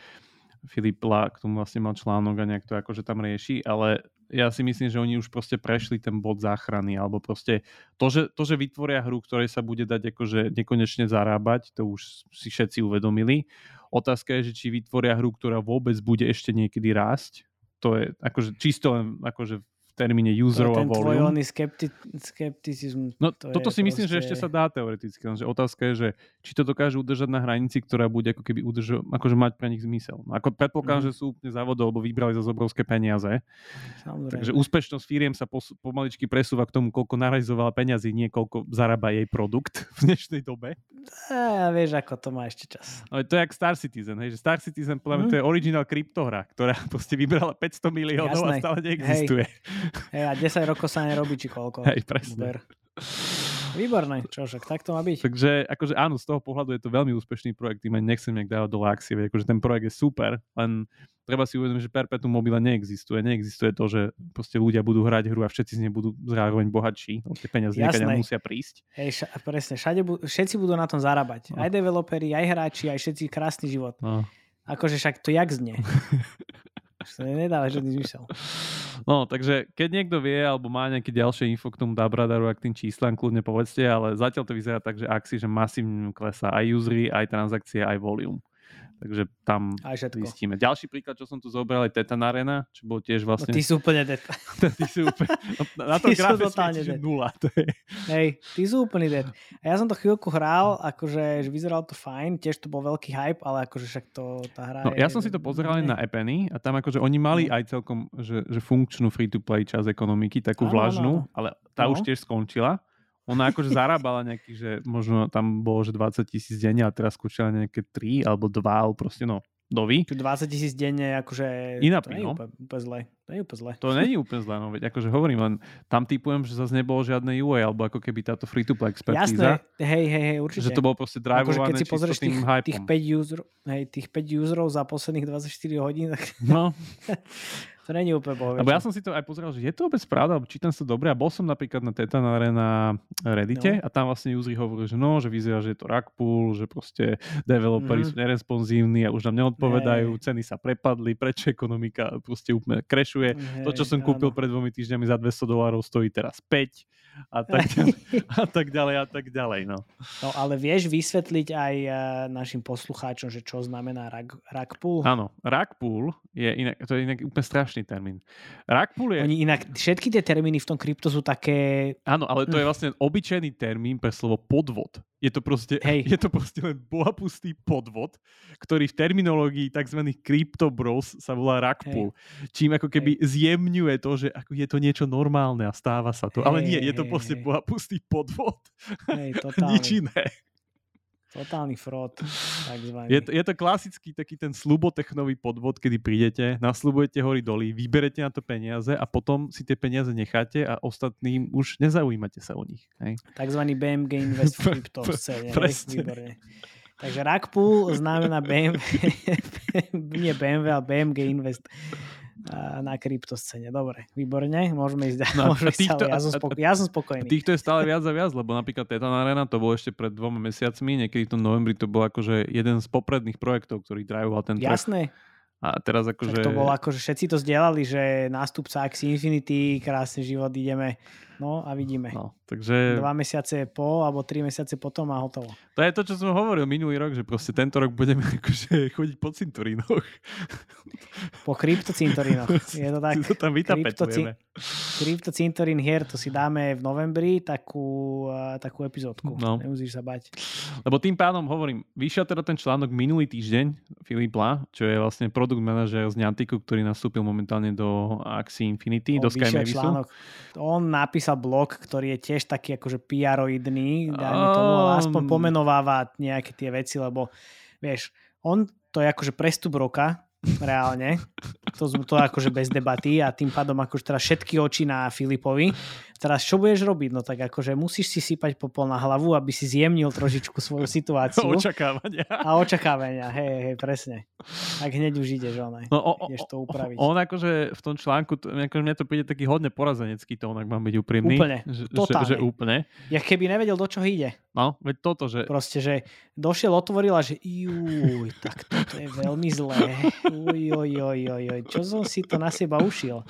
Filip Lá k tomu vlastne mal článok a nejak to akože tam rieši, ale ja si myslím, že oni už proste prešli ten bod záchrany, alebo proste to, že, to, že vytvoria hru, ktorej sa bude dať akože nekonečne zarábať, to už si všetci uvedomili. Otázka je, že či vytvoria hru, ktorá vôbec bude ešte niekedy rásť. To je akože čisto akože termíne userov a ten tvoj volume. oný skepti- skepticizm. No to toto si myslím, že proste- ešte sa dá teoreticky, lenže otázka je, že či to dokážu udržať na hranici, ktorá bude ako keby udržo- akože mať pre nich zmysel. No, ako predpokladám, Mhm. že sú úplne závodov, lebo vybrali za obrovské peniaze. Samozrejme. Takže úspešnosť firiem sa pos- pomaličky presúva k tomu, koľko narajzovala peňazí, nie koľko zarába jej produkt v dnešnej dobe. A vieš, ako to má ešte čas. Ale to je jak Star Citizen, hej, že Star Citizen podľa Mhm. to je original kryptohra, ktorá proste vybrala 500 miliónov a Jasné. stále neexistuje. Hej, a 10 rokov sa nerobí, či koľko. Hej, presne. Ber. Výborné, čo však, tak to má byť. Takže akože áno, z toho pohľadu je to veľmi úspešný projekt, tým nechcem nejak dávať dole akcie, veď akože ten projekt je super, len treba si uvedomiť, že Perpetuum mobile neexistuje. Neexistuje to, že proste ľudia budú hrať hru a všetci z nej budú zároveň bohatší. Tie peniaze niekade musia prísť. Hej, ša- presne, všade bu- všetci budú na tom zarábať. No. Aj developeri, aj hráči, aj všetci krásny život. No. Akože však to jak znie. To nedáva žiadny zmysel. no, takže keď niekto vie alebo má nejaké ďalšie info k tomu Dabradaru a k tým číslam, kľudne povedzte, ale zatiaľ to vyzerá tak, že Axi, že masívne klesá aj usery, aj transakcie, aj volume. Takže tam zistíme. Ďalší príklad, čo som tu zobral, je Tetan Arena, čo bol tiež No vlastne... ty sú úplne dead. Ty si úplne, no, na tom sú grafe svieti, že nula. To je. Hej, ty sú úplný dead. A ja som to chvíľku hral, akože že vyzeralo to fajn, tiež to bol veľký hype, ale akože však to, tá hra No, je... ja som si to pozeral aj na Epeny a tam akože oni mali No. aj celkom, že, že funkčnú free-to-play časť ekonomiky, takú Áno, vlažnú, ale tá No. už tiež skončila. Ona akože zarábala nejaký, že možno tam bolo, že 20 tisíc denne a teraz skúšala nejaké 3 alebo 2, alebo proste no, dovi. Tu 20 tisíc denne, akože... Iná to nie je no. úplne, úplne zle. To nie je úplne zle. To není úplne zlé, no veď akože hovorím, len tam typujem, že zase nebolo žiadne UA, alebo ako keby táto free-to-play expertíza. Jasné, hej, hej, hej, určite. Že to bolo proste akože drivované keď si pozrieš tých, hypom. tých 5 user, hej, tých 5 userov za posledných 24 hodín, tak No, to není úplne bohové. Lebo ja som si to aj pozeral, že je to vôbec pravda, alebo čítam sa to dobre a bol som napríklad na Tetanare na Reddite No. a tam vlastne usery hovorili, že no, že vyzerá, že je to rug pull, že proste developeri Mhm. sú neresponsívni a už nám neodpovedajú, Hej. ceny sa prepadli, prečo ekonomika proste úplne krešuje. To, čo som kúpil pred dvomi týždňami za 200 dolárov, stojí teraz 5 a tak ďalej, a tak ďalej, a tak ďalej. No. No ale vieš vysvetliť aj eh, našim poslucháčom, že čo znamená rug? Áno, rug pull je inak, to je inak úplne strašný termín. Rug pull je... Oni inak, všetky tie termíny v tom krypto sú také... Áno, ale to je Hm. vlastne obyčajný termín pre slovo podvod. Je to proste, Hej. je to proste len bohapustý podvod, ktorý v terminológii tzv. crypto bros sa volá Hej. pull. Čím ako keby zjemňuje to, že ako je to niečo normálne a stáva sa to. Ale nie, je to Hej, proste hej. bohapustý podvod. Hej, Nič iné. Totálny fraud. Takzvaný. Je to, je to klasický taký ten slubotechnový podvod, kedy prídete, naslubujete hory doly, vyberete na to peniaze a potom si tie peniaze necháte a ostatným už nezaujímate sa o nich. Hej? Takzvaný BMG Invest v pre- scéne. Výborne. Takže pull znamená BMW, nie BMW, ale BMG Invest na kryptoscéne. Dobre, výborne, môžeme ísť, No môžeme ísť týchto- ďalej. Ja som, spoko- ja som spokojný. Týchto je stále viac a viac, lebo napríklad Tetan Arena, to bolo ešte pred dvoma mesiacmi, niekedy v tom novembri to bol akože jeden z popredných projektov, ktorý driveoval ten trh. Jasné, A teraz že... akože... to bolo ako, že všetci to zdieľali, že nástupca Axie Infinity, krásny život, ideme. No a vidíme. No, takže Dva mesiace po, alebo tri mesiace potom a hotovo. to je to, čo som hovoril minulý rok, že proste tento rok budeme akože chodiť po cintorínoch. Po kryptocintorínoch. Je to tak. Si to tam vytapetujeme. Crypto Cintorín hier, to si dáme v novembri takú, takú epizódku. No. Nemusíš sa bať. Lebo tým pádom hovorím, vyšiel teda ten článok minulý týždeň, Filip La, čo je vlastne produkt manažer z Niantiku, ktorý nastúpil momentálne do Axie Infinity, on do Sky článok. On napísal blog, ktorý je tiež taký akože PR-oidný, dajme tomu, ale aspoň pomenováva nejaké tie veci, lebo vieš, on to je akože prestup roka, reálne. To, to akože bez debaty a tým pádom akože teraz všetky oči na Filipovi. Teraz čo budeš robiť? No tak akože musíš si sypať popol na hlavu, aby si zjemnil trošičku svoju situáciu. Očakávania. A očakávania, hej, hej, presne. Tak hneď už ideš, ono, no, o, ideš to upraviť. On akože v tom článku, akože mne to príde taký hodne porazenecký tón, ak mám byť úprimný. Úplne, že, totálne. Že, že úplne. Ja keby nevedel, do čoho ide. No, veď toto, že... Proste, že došiel, otvoril a že juj, tak toto je veľmi zlé. Uj, uj, uj, uj, uj, čo som si to na seba ušiel.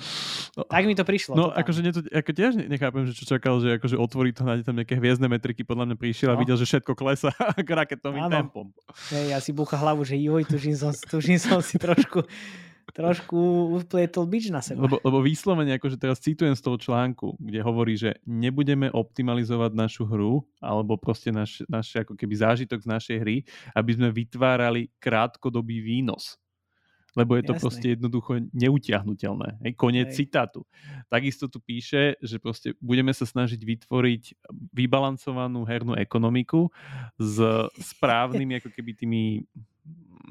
No, tak mi to prišlo. No, totálne. akože to, ako tiež nechápem, že čo čakal, že akože otvorí to, nájde tam nejaké hviezdne metriky, podľa mňa prišiel no. a videl, že všetko klesá raketovým tempom. Hej, ja si búcha hlavu, že joj, tužím som, tužím som si trošku trošku uplietol bič na seba. Lebo, lebo výslovene, akože teraz citujem z toho článku, kde hovorí, že nebudeme optimalizovať našu hru, alebo proste náš, náš ako keby zážitok z našej hry, aby sme vytvárali krátkodobý výnos. Lebo je to Jasne. proste jednoducho neutiahnutelné. Hej, koniec Hej. citátu. Takisto tu píše, že proste budeme sa snažiť vytvoriť vybalancovanú hernú ekonomiku s správnymi ako keby tými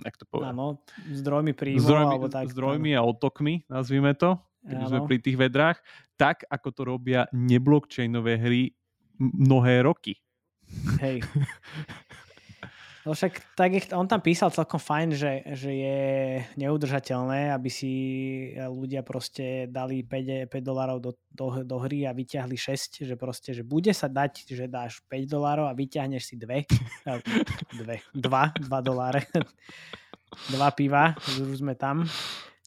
jak to povedať? Áno, zdrojmi príjmov. Zdrojmi, alebo tak, zdrojmi a otokmi, nazvime to, keď sme pri tých vedrách, tak ako to robia neblockchainové hry mnohé roky. Hej. No však tak on tam písal celkom fajn, že, že je neudržateľné, aby si ľudia proste dali 5, 5 dolárov do, do, do hry a vyťahli 6, že proste, že bude sa dať, že dáš 5 dolárov a vyťahneš si dve, dve, dva, dva doláre, dva piva, už sme tam.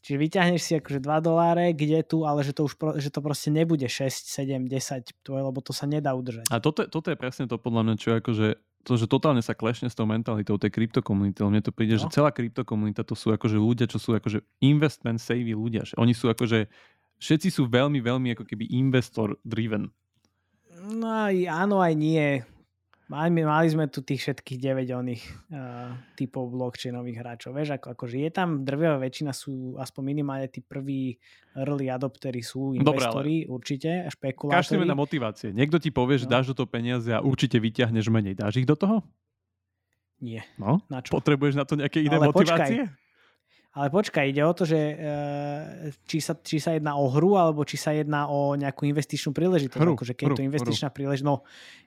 Čiže vyťahneš si akože 2 doláre, kde tu, ale že to už pro, že to proste nebude 6, 7, 10, tvoje, lebo to sa nedá udržať. A toto, toto je presne to podľa mňa, čo akože to, že totálne sa klešne s tou mentalitou tej kryptokomunity, mne to príde, no. že celá kryptokomunita to sú akože ľudia, čo sú akože investment savvy ľudia. Že oni sú akože, všetci sú veľmi, veľmi ako keby investor driven. No aj áno, aj nie. Mali, mali sme tu tých všetkých 9 oných uh, typov blockchainových hráčov. Vieš, ako, akože je tam drvivá väčšina sú aspoň minimálne tí prví early adoptery sú investori, Dobre, určite, špekulátori. Každý na motivácie. Niekto ti povie, že no. dáš do toho peniaze a určite vyťahneš menej. Dáš ich do toho? Nie. No? Na čo? Potrebuješ na to nejaké iné Ale motivácie? Počkaj. Ale počkaj, ide o to, že uh, či, sa, či sa jedná o hru, alebo či sa jedná o nejakú investičnú príležitosť. Hru, akože keď hru, to investičná hru. príležitosť, no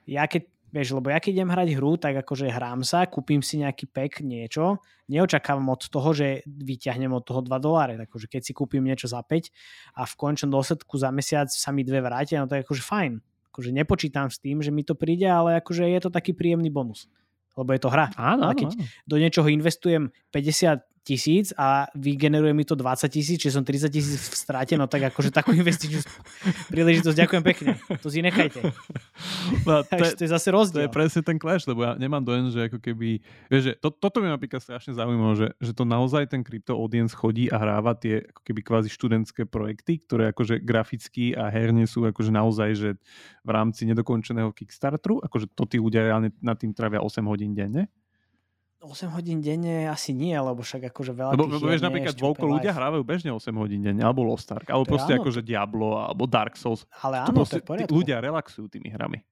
ja keď Vieš, lebo ja keď idem hrať hru, tak akože hrám sa, kúpim si nejaký pek, niečo, neočakávam od toho, že vyťahnem od toho 2 doláre. Takže keď si kúpim niečo za 5 a v končnom dôsledku za mesiac sa mi dve vrátia, no to je akože fajn. Akože nepočítam s tým, že mi to príde, ale akože je to taký príjemný bonus. Lebo je to hra. Áno, a keď áno. do niečoho investujem 50 tisíc a vygeneruje mi to 20 tisíc, čiže som 30 tisíc v strate, no tak akože takú investičnú príležitosť ďakujem pekne. To si nechajte. No, to, je, to je zase rozdiel. To je presne ten clash, lebo ja nemám dojem, že ako keby... Vieš, že to, toto mi napríklad strašne zaujímalo, že, že to naozaj ten krypto audience chodí a hráva tie ako keby kvázi študentské projekty, ktoré akože graficky a herne sú akože naozaj, že v rámci nedokončeného Kickstarteru, akože to tí ľudia reálne nad tým trávia 8 hodín denne. 8 hodín denne asi nie, lebo však akože veľa Lebo, lebo vieš, napríklad dvojko ľudia hrávajú bežne 8 hodín denne, alebo Lost Ark, alebo proste áno, akože Diablo, alebo Dark Souls. Ale áno, to, proste, to je v poriadku. Ľudia relaxujú tými hrami.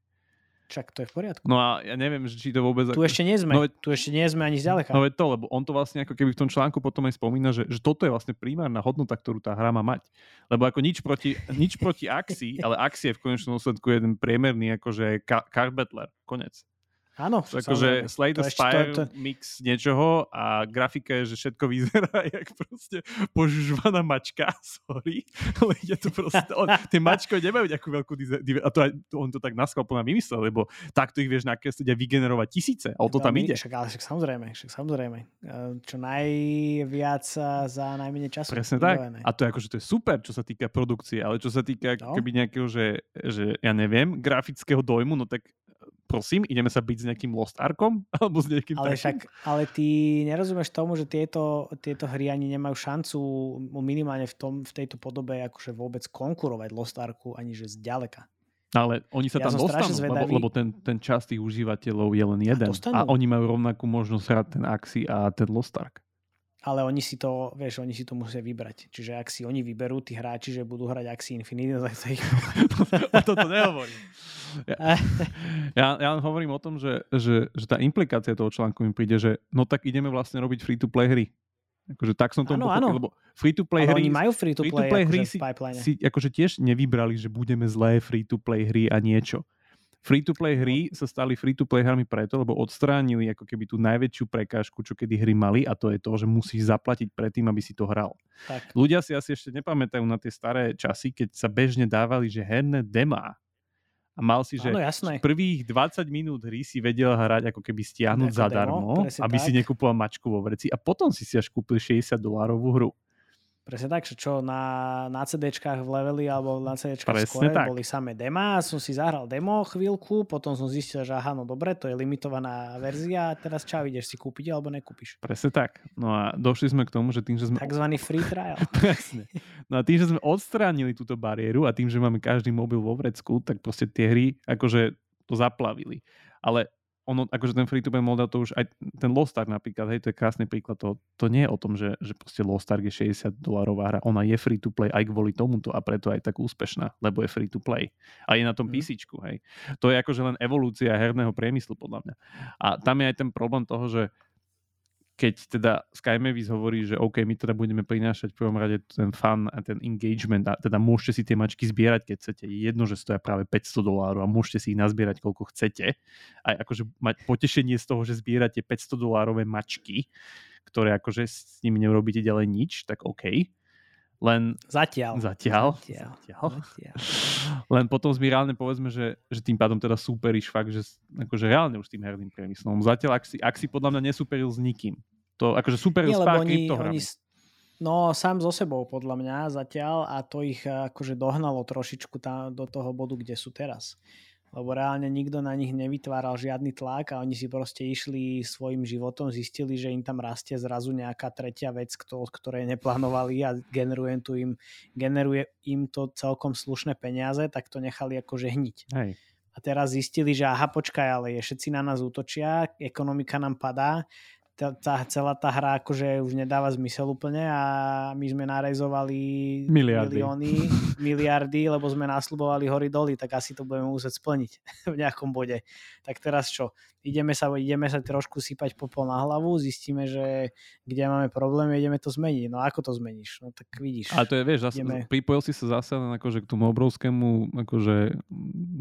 Čak to je v poriadku. No a ja neviem, či to vôbec... Tu ako... ešte nie sme, no, tu ešte nie sme ani zďaleka. No veď to, lebo on to vlastne ako keby v tom článku potom aj spomína, že, že toto je vlastne primárna hodnota, ktorú tá hra má mať. Lebo ako nič proti, nič proti akcii, ale akcie v konečnom dôsledku je jeden priemerný akože card battler. Konec. Áno. Akože Slay the Spire to, to... mix niečoho a grafika je, že všetko vyzerá jak proste požužovaná mačka, sorry, ale ide to proste, on, tie mačko nemajú nejakú veľkú a to, to, on to tak naskal plná vymyslel, lebo takto ich vieš nakresliť a vygenerovať tisíce, a o to tam ide. Však, ale však samozrejme, však samozrejme. E, čo najviac za najmenej času. Presne tak. A to je akože to je super, čo sa týka produkcie, ale čo sa týka no. keby nejakého, že, že ja neviem, grafického dojmu, no tak prosím, ideme sa byť s nejakým Lost Arkom? Alebo s nejakým ale však, ale ty nerozumieš tomu, že tieto, tieto hry ani nemajú šancu minimálne v, tom, v tejto podobe akože vôbec konkurovať Lost Arku, ani že zďaleka. Ale oni sa Ja tam dostanú, lebo, lebo ten, ten čas tých užívateľov je len jeden. dostanú. A, oni majú rovnakú možnosť hrať ten Axi a ten Lost Ark. Ale oni si to, vieš, oni si to musia vybrať. Čiže ak si oni vyberú, tí hráči, že budú hrať Axie Infinity, tak to ich... o toto nehovorím. Ja, ja, ja len hovorím o tom, že, že, že tá implikácia toho článku mi príde, že no tak ideme vlastne robiť free-to-play hry. Akože tak som to pochopil, áno. lebo free-to-play hry, oni majú free-to-play, free-to-play hry akože si, v pipeline. si akože tiež nevybrali, že budeme zlé free-to-play hry a niečo. Free-to-play hry sa stali free-to-play hrami preto, lebo odstránili ako keby tú najväčšiu prekážku, čo kedy hry mali a to je to, že musíš zaplatiť predtým, aby si to hral. Tak. Ľudia si asi ešte nepamätajú na tie staré časy, keď sa bežne dávali, že herné demá. A mal si, že Áno, jasné. prvých 20 minút hry si vedel hrať ako keby stiahnuť zadarmo, aby si tak. nekupoval mačku vo vreci a potom si si až kúpil 60 dolárovú hru. Presne tak, že čo na, na CDčkách v leveli alebo na CDčkách Score tak. boli samé dema, som si zahral demo chvíľku, potom som zistil, že aha, no dobre, to je limitovaná verzia a teraz čau, ideš si kúpiť alebo nekúpiš. Presne tak. No a došli sme k tomu, že tým, že sme... Takzvaný free trial. Presne. No a tým, že sme odstránili túto bariéru a tým, že máme každý mobil vo vrecku, tak proste tie hry akože to zaplavili. Ale ono, akože ten free-to-play model, to už aj ten Lost Ark napríklad, hej, to je krásny príklad, to, to nie je o tom, že, že proste Lost Ark je 60 dolárová hra, ona je free-to-play aj kvôli tomuto a preto aj tak úspešná, lebo je free-to-play. A je na tom Mhm. PC, hej. To je akože len evolúcia herného priemyslu, podľa mňa. A tam je aj ten problém toho, že keď teda Sky Mavis hovorí, že OK, my teda budeme prinášať v prvom rade ten fun a ten engagement a teda môžete si tie mačky zbierať, keď chcete. Je jedno, že stoja práve 500 dolárov a môžete si ich nazbierať, koľko chcete. Aj akože mať potešenie z toho, že zbierate 500 dolárové mačky, ktoré akože s nimi neurobíte ďalej nič, tak OK. Len Zatiaľ. Zatiaľ. Zatiaľ. Zatiaľ. Zatiaľ. len potom sme reálne povedzme, že, že tým pádom teda súperíš fakt, že akože reálne už tým herným priemyslom. Zatiaľ, ak si, ak si podľa mňa nesúperil s nikým. To akože superil Nie, s pár oni, oni, no sám so sebou podľa mňa zatiaľ a to ich eh, akože dohnalo trošičku tam, do toho bodu, kde sú teraz. Lebo reálne nikto na nich nevytváral žiadny tlak a oni si proste išli svojim životom, zistili, že im tam rastie zrazu nejaká tretia vec, kto, od ktorej neplánovali a generuje, tu im, generuje im to celkom slušné peniaze, tak to nechali akože hniť. Hej. A teraz zistili, že aha, počkaj, ale je, všetci na nás útočia, ekonomika nám padá, tá, tá, celá tá hra akože už nedáva zmysel úplne a my sme narezovali Miliardy. milióny, miliardy, lebo sme nasľubovali hory doly, tak asi to budeme musieť splniť v nejakom bode. Tak teraz čo? Ideme sa, ideme sa trošku sypať popol na hlavu, zistíme, že kde máme problém, ideme to zmeniť. No ako to zmeníš? No tak vidíš. A to je, vieš, zase, Ideme. pripojil si sa zase len akože k tomu obrovskému akože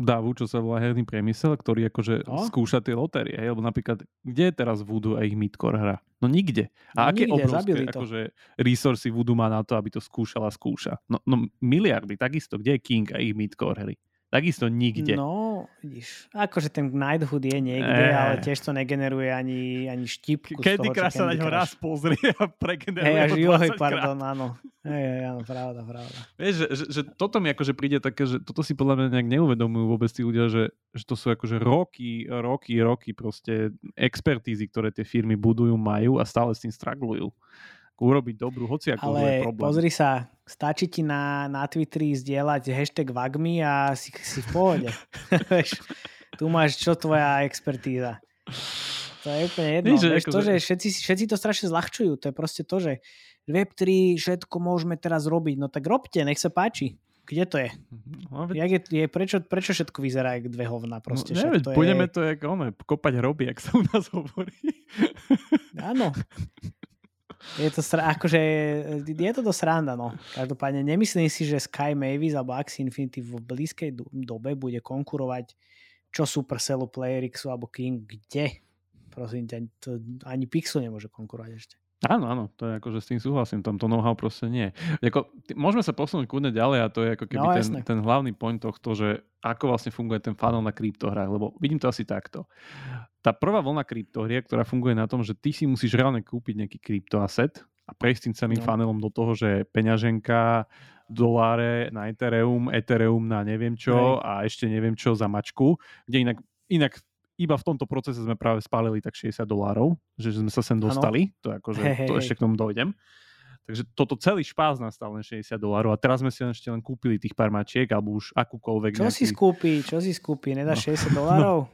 davu, čo sa volá herný priemysel, ktorý akože No. skúša tie lotérie. Hej? Lebo napríklad, kde je teraz Voodoo a ich midcore hra? No nikde. A No aké nikde, obrovské akože resursy Voodoo má na to, aby to skúšala skúša? No, no miliardy, takisto. Kde je King a ich midcore hry? Takisto nikde. No, vidíš. Akože ten Knighthood je niekde, Eh. ale tiež to negeneruje ani, ani štipku z Candy toho, Crush sa na ňo raz pozrie a pregeneruje Hej, až ho juhoj, 20 krát. pardon, áno. Hej, hej, áno, pravda, pravda. Vieš, že, že, že toto mi akože príde také, že toto si podľa mňa nejak neuvedomujú vôbec tí ľudia, že, že to sú akože roky, roky, roky proste expertízy, ktoré tie firmy budujú, majú a stále s tým straglujú. Urobiť dobrú, hoci ako je Ale problém. pozri sa, stačí ti na, na Twitteri zdieľať hashtag Vagmi a si, si v pohode. Tu máš čo tvoja expertíza. To je úplne jedno. Že Vieš, akože- to, že všetci, všetci to strašne zľahčujú. To je proste to, že Web3, všetko môžeme teraz robiť. No tak robte, nech sa páči. Kde to je? No, Jak je, je prečo, prečo všetko vyzerá jak dve hovna? Proste, no, neviem, to budeme je... to jak ono, kopať hroby, jak sa u nás hovorí. Áno. Je to sra- akože, je to dosť sranda, no. Každopádne nemyslím si, že Sky Mavis alebo Axie Infinity v blízkej do- dobe bude konkurovať čo Supercellu, PlayerXu alebo King, kde? Prosím ťa, to ani Pixel nemôže konkurovať ešte. Áno, áno, to je akože s tým súhlasím, tam to know-how proste nie. Jako, t- môžeme sa posunúť kľudne ďalej a to je ako keby No, ten, ten hlavný point tohto, že ako vlastne funguje ten funnel na kryptohrách, lebo vidím to asi takto. Tá prvá vlna kryptohrie, ktorá funguje na tom, že ty si musíš reálne kúpiť nejaký kryptoaset a prejsť tým celým No. funnelom do toho, že peňaženka, doláre na Ethereum, Ethereum na neviem čo a ešte neviem čo za mačku, kde inak, inak iba v tomto procese sme práve spálili tak 60 dolárov, že sme sa sem dostali, to akože, Hej, hej, to hej. ešte k tomu dojdem. Takže toto celý špás nastal len 60 dolárov a teraz sme si ešte len kúpili tých pár mačiek alebo už akúkoľvek. Čo nejaký... si skúpi? Čo si skúpi? Nedáš no. 60 dolárov? No.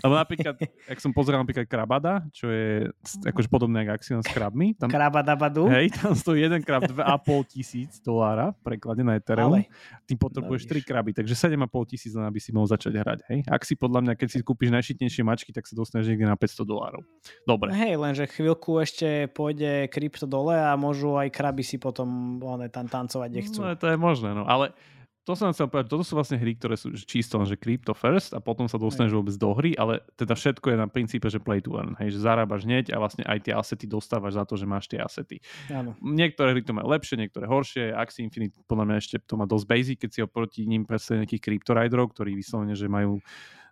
Lebo napríklad, ak som pozeral napríklad Krabada, čo je akože podobné ako Axiom s krabmi. Tam, Krabadabadu? Hej, tam stojí jeden krab 2,5 tisíc dolára preklade na Ethereum. Ale... Tým potrebuješ no, 3 kraby, takže 7,5 tisíc len aby si mohol začať hrať. Hej? Ak si podľa mňa, keď si kúpiš najšitnejšie mačky, tak sa dostaneš niekde na 500 dolárov. Dobre. Hej, lenže chvíľku ešte pôjde krypto dole a môžu aj kraby si potom one, tam tancovať, kde chcú. No, to je možné, no. Ale to som chcel povedať, toto sú vlastne hry, ktoré sú čisto že crypto first a potom sa dostaneš vôbec do hry, ale teda všetko je na princípe, že play to earn, hej, že zarábaš hneď a vlastne aj tie asety dostávaš za to, že máš tie asety. Áno. Niektoré hry to majú lepšie, niektoré horšie, Axie Infinite podľa mňa ešte to má dosť basic, keď si oproti ním predstavia nejakých crypto riderov, ktorí vyslovene, že majú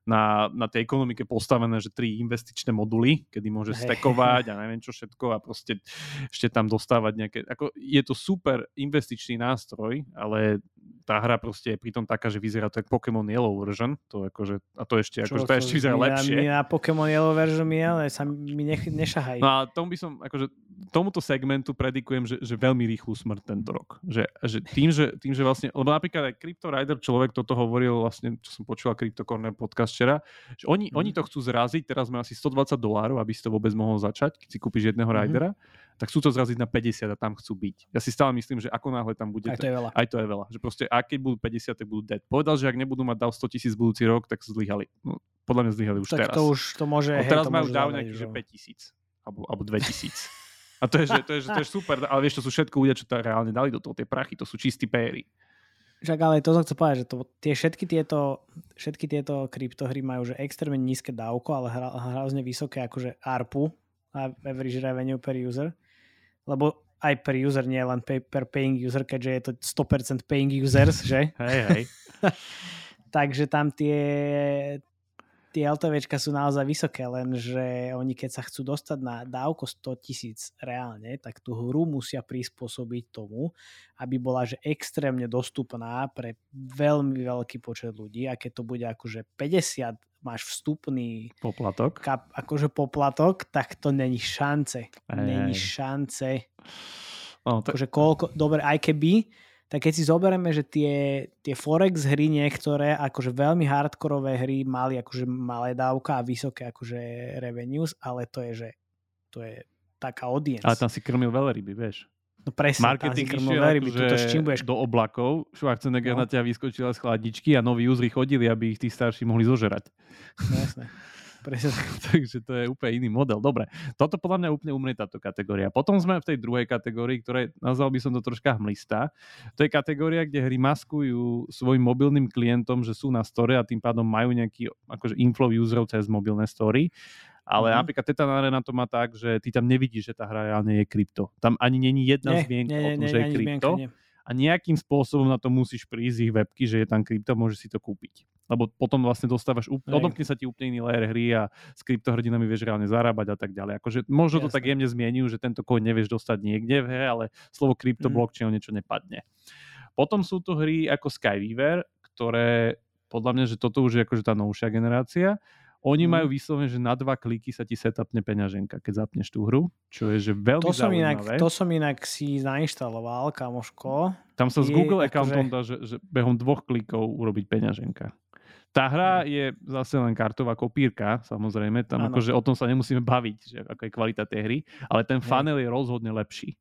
na, na tej ekonomike postavené, že tri investičné moduly, kedy môže hey. stekovať a neviem čo všetko a proste ešte tam dostávať nejaké... Ako, je to super investičný nástroj, ale tá hra proste je pritom taká, že vyzerá to ako Pokémon Yellow version, to akože, a to ešte, akože, to, to ešte vyzerá my lepšie. My na Pokémon Yellow version my, ale sa mi nech, nešahaj. No a tomu by som, akože, tomuto segmentu predikujem, že, že veľmi rýchlu smrť tento rok. Že, že tým, že, tým, že vlastne, lebo napríklad aj Crypto Rider človek toto hovoril vlastne, čo som počúval Crypto Corner podcast včera, že oni, mm. oni to chcú zraziť, teraz má asi 120 dolárov, aby si to vôbec mohol začať, keď si kúpiš jedného mm. ridera tak sú to zraziť na 50 a tam chcú byť. Ja si stále myslím, že ako náhle tam bude... Aj to je veľa. Aj to je veľa. Že proste, a keď budú 50, tak budú dead. Povedal, že ak nebudú mať DAO 100 tisíc budúci rok, tak zlyhali. No, podľa mňa zlyhali už tak teraz. to už to môže... No, teraz majú DAO nejaký, že 5 tisíc. Alebo, alebo 2 tisíc. A to je, že, to, je, že, to je super, ale vieš, to sú všetko ľudia, čo to reálne dali do toho, tie prachy, to sú čistí péry. Však ale to som chcel povedať, že to, tie, všetky, tieto, všetky tieto kryptohry majú že extrémne nízke dávko, ale hrozne vysoké akože ARPU, average revenue per user lebo aj per user, nie len pay, per paying user, keďže je to 100% paying users, že? Hej, hej. Takže tam tie, tie LTVčka sú naozaj vysoké, lenže oni keď sa chcú dostať na dávko 100 tisíc reálne, tak tú hru musia prispôsobiť tomu, aby bola že extrémne dostupná pre veľmi veľký počet ľudí a keď to bude akože 50 máš vstupný poplatok, kap, akože poplatok, tak to není šance. Není šance. No, to... akože koľko, dobre, aj keby, tak keď si zoberieme, že tie, tie Forex hry niektoré, akože veľmi hardkorové hry mali akože malé dávka a vysoké akože revenues, ale to je, že to je taká audience. Ale tam si krmil veľryby, vieš. No presne, Marketing išiel akože s čím budeš... do oblakov, Schwarzenegger no. na ťa vyskočila z chladničky a noví úzry chodili, aby ich tí starší mohli zožerať. No, jasné. Presne. Takže to je úplne iný model. Dobre, toto podľa mňa úplne umrie táto kategória. Potom sme v tej druhej kategórii, ktorej nazval by som to troška hmlistá. To je kategória, kde hry maskujú svojim mobilným klientom, že sú na store a tým pádom majú nejaký akože inflow userov cez mobilné story ale mm-hmm. napríklad Tetan Arena to má tak, že ty tam nevidíš, že tá hra reálne je krypto. Tam ani není jedna nie, zmienka nie, o tom, nie, že je krypto. A nejakým spôsobom na to musíš prísť ich webky, že je tam krypto, môžeš si to kúpiť. Lebo potom vlastne dostávaš, úplne, odomkne sa ti úplne iný layer hry a s kryptohrdinami vieš reálne zarábať a tak ďalej. Akože možno Jasne. to tak jemne zmienujú, že tento kód nevieš dostať niekde v hre, ale slovo krypto mm. blockchain niečo nepadne. Potom sú to hry ako Skyweaver, ktoré podľa mňa, že toto už je akože tá novšia generácia oni mm. majú vyslovene, že na dva kliky sa ti setupne peňaženka, keď zapneš tú hru, čo je že veľmi to som inak, To som inak si nainštaloval, kamoško. Tam sa s Google akože- accountom že... dá, že, že behom dvoch klikov urobiť peňaženka. Tá hra je zase len kartová kopírka, samozrejme, tam ano. akože o tom sa nemusíme baviť, že ako je kvalita tej hry, ale ten funnel je rozhodne lepší.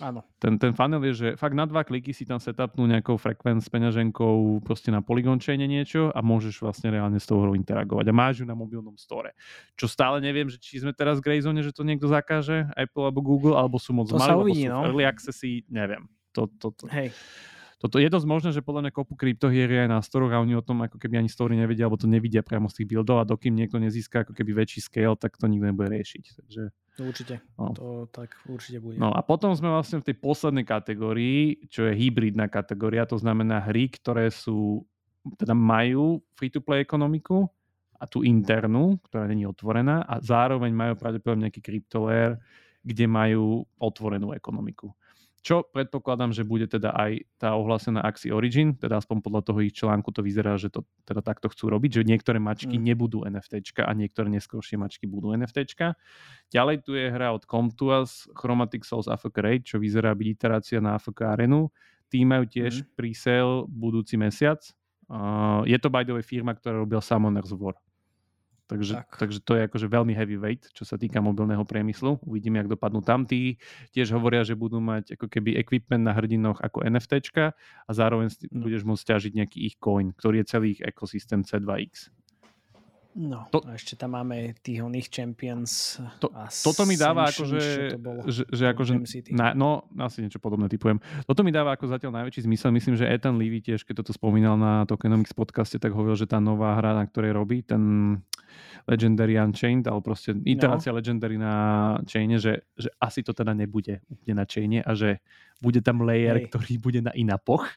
Áno. Ten, ten funnel je, že fakt na dva kliky si tam setupnú nejakou frekvenc s peňaženkou proste na Polygon chaine niečo a môžeš vlastne reálne s tou hrou interagovať. A máš ju na mobilnom store. Čo stále neviem, že či sme teraz v Greyzone, že to niekto zakáže, Apple alebo Google, alebo sú moc malé, alebo sú no. early accessy, neviem. To, to, to. Hej toto je dosť možné, že podľa mňa kopu kryptohier je aj na storoch a oni o tom ako keby ani story nevedia, alebo to nevidia priamo z tých buildov a dokým niekto nezíska ako keby väčší scale, tak to nikto nebude riešiť. Takže, to určite, no. to tak určite bude. No a potom sme vlastne v tej poslednej kategórii, čo je hybridná kategória, to znamená hry, ktoré sú, teda majú free-to-play ekonomiku a tú internú, ktorá není otvorená a zároveň majú pravdepodobne nejaký kryptolayer, kde majú otvorenú ekonomiku. Čo predpokladám, že bude teda aj tá ohlásená Axie Origin, teda aspoň podľa toho ich článku to vyzerá, že to teda takto chcú robiť, že niektoré mačky mm. nebudú NFTčka a niektoré neskôršie mačky budú NFTčka. Ďalej tu je hra od Comtuas Chromatic Souls AFK Raid, čo vyzerá byť iterácia na AFK Arenu. Tí majú tiež mm. pre-sale budúci mesiac. Uh, je to by the way firma, ktorá robila Summoner's War. Takže, tak. takže to je akože veľmi heavyweight, čo sa týka mobilného priemyslu. Uvidíme, jak dopadnú tam. Tí tiež hovoria, že budú mať ako keby equipment na hrdinoch ako NFTčka a zároveň no. budeš môcť ťažiť nejaký ich coin, ktorý je celý ich ekosystém C2X. No, to, a ešte tam máme tých oných Champions. To, a toto mi dáva akože, že, že akože, na, no asi niečo podobné typujem. Toto mi dáva ako zatiaľ najväčší zmysel. Myslím, že Ethan Levy tiež, keď toto spomínal na Tokenomics podcaste, tak hovoril, že tá nová hra, na ktorej robí, ten Legendary Unchained, ale proste iterácia no. Legendary na chaine, že, že asi to teda nebude úplne na chaine a že bude tam layer, Hej. ktorý bude na inapoch.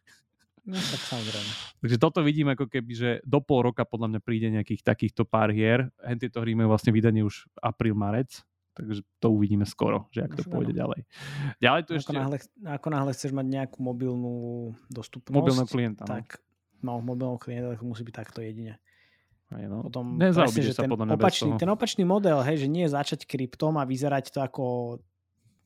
No tak samozrejme. Takže toto vidím ako keby, že do pol roka podľa mňa príde nejakých takýchto pár hier. Hen tieto hry majú vlastne vydanie už apríl, marec. Takže to uvidíme skoro, že ak to pôjde ďalej. Ďalej tu ako ešte... Náhle, ako náhle chceš mať nejakú mobilnú dostupnosť, mobilného klienta, no. tak no, mobilného klienta, tak musí byť takto jedine. Aj no. Potom presne, že sa ten, podľa opačný, ten opačný model, hej, že nie je začať kryptom a vyzerať to ako,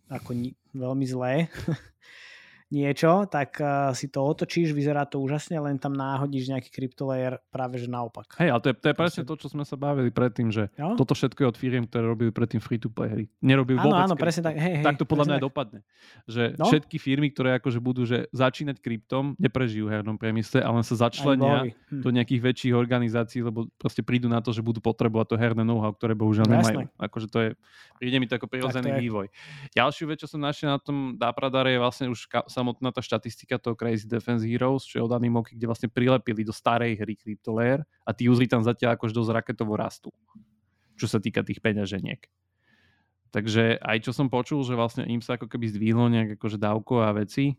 ako ni- veľmi zlé, niečo, tak uh, si to otočíš, vyzerá to úžasne, len tam náhodíš nejaký kryptolayer práve že naopak. Hej, ale to je, to je presne to, čo sme sa bavili predtým, že jo? toto všetko je od firiem, ktoré robili predtým free-to-play hry. Nerobili áno, áno, presne tak. Hej, hej, tak to podľa mňa aj dopadne. Že no? všetky firmy, ktoré akože budú že začínať kryptom, neprežijú v hernom priemysle, ale sa začlenia hm. do nejakých väčších organizácií, lebo proste prídu na to, že budú potrebovať to herné know-how, ktoré bohužiaľ no, nemajú. Jasné. Akože to je, príde mi to ako prirodzený vývoj. Ďalšiu vec, čo som našiel na tom Dapradare je vlastne už ka- samotná tá štatistika toho Crazy Defense Heroes, čo je od Animoky, kde vlastne prilepili do starej hry CryptoLayer a tí uzli tam zatiaľ akož dosť raketovo rastú, čo sa týka tých peňaženiek. Takže aj čo som počul, že vlastne im sa ako keby zdvihlo nejak akože dávko a veci,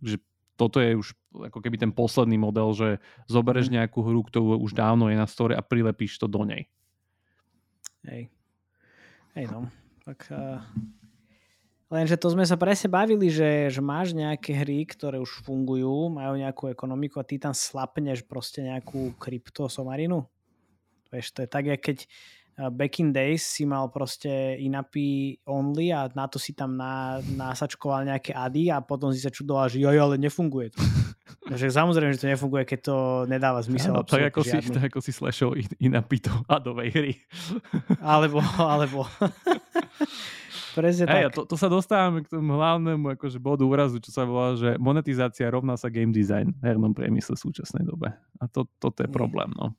že toto je už ako keby ten posledný model, že zoberieš mhm. nejakú hru, ktorú už dávno je na store a prilepíš to do nej. Hej. Hej no. Tak uh, Lenže to sme sa presne bavili, že, že máš nejaké hry, ktoré už fungujú, majú nejakú ekonomiku a ty tam slapneš proste nejakú kryptosomarinu. Vieš, to je tak, keď back in days si mal proste inapy only a na to si tam na, nasačkoval nejaké ady a potom si sa čudoval, že joj, ale nefunguje to. Takže samozrejme, že to nefunguje, keď to nedáva zmysel. Áno, tak ako, si, tak ako si slashol inapy to adovej hry. Alebo, alebo Presne hey, tak. To, to sa dostávame k tomu hlavnému akože bodu úrazu, čo sa volá, že monetizácia rovná sa game design v hernom priemysle v súčasnej dobe. A to, toto je problém, no.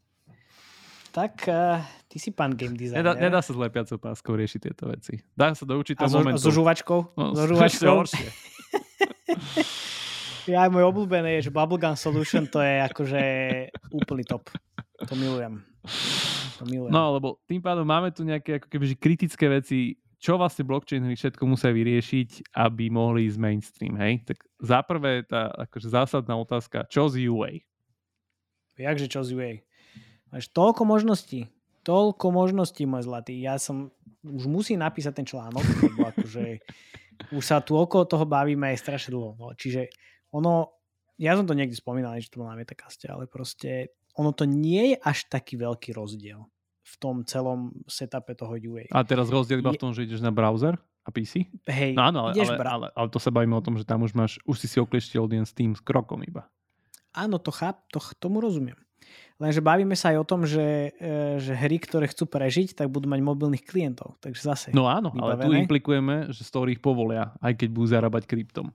Tak uh, ty si pán game designer. Nedá, nedá sa s lepiacou páskou riešiť tieto veci. Dá sa do určitého a zo, momentu. A so žuvačkou? No, so žuvačkou? ja, môj obľúbený je, že Bubblegum Solution to je akože úplný top. To milujem. To milujem. No, lebo tým pádom máme tu nejaké ako keby, kritické veci čo vlastne blockchain všetko musia vyriešiť, aby mohli ísť mainstream, hej? Tak za prvé tá akože zásadná otázka, čo z UA? Jakže čo z UA? Máš toľko možností, toľko možností, môj zlatý. Ja som, už musím napísať ten článok, lebo akože už sa tu okolo toho bavíme aj strašne dlho. No, čiže ono, ja som to niekde spomínal, že to bolo na Metakaste, ale proste ono to nie je až taký veľký rozdiel v tom celom setupe toho UA. A teraz rozdiel iba v tom, že ideš na browser a PC? Hej, no, áno, ale, ale, bra- ale, ale, to sa bavíme o tom, že tam už máš, už si si oklieštil s tým s krokom iba. Áno, to cháp, to, tomu rozumiem. Lenže bavíme sa aj o tom, že, e, že hry, ktoré chcú prežiť, tak budú mať mobilných klientov. Takže zase. No áno, vybavené. ale tu implikujeme, že z ich povolia, aj keď budú zarábať kryptom.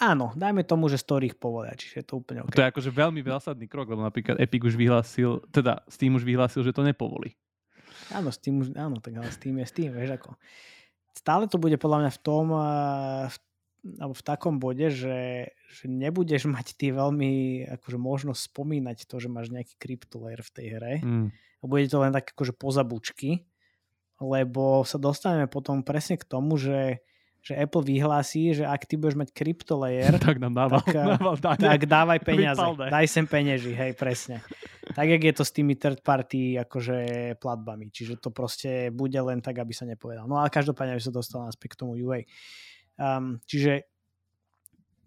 Áno, dajme tomu, že story ich povolia, čiže je to úplne okay. To je akože veľmi zásadný krok, lebo napríklad Epic už vyhlásil, teda Steam už vyhlásil, že to nepovolí. Áno, Steam už, áno, tak ale Steam je Steam, vieš ako. Stále to bude podľa mňa v tom, eh, v, alebo v takom bode, že, že nebudeš mať ty veľmi akože možnosť spomínať to, že máš nejaký kryptolayer v tej hre. Mm. A bude to len tak akože pozabučky, lebo sa dostaneme potom presne k tomu, že že Apple vyhlási, že ak ty budeš mať kryptolayer, tak nám dával, tak, dával tak dávaj peniaze. Daj sem penieži, hej, presne. Tak, jak je to s tými third party akože platbami. Čiže to proste bude len tak, aby sa nepovedal. No ale každopádne, aby sa dostal naspäť k tomu UA. Um, čiže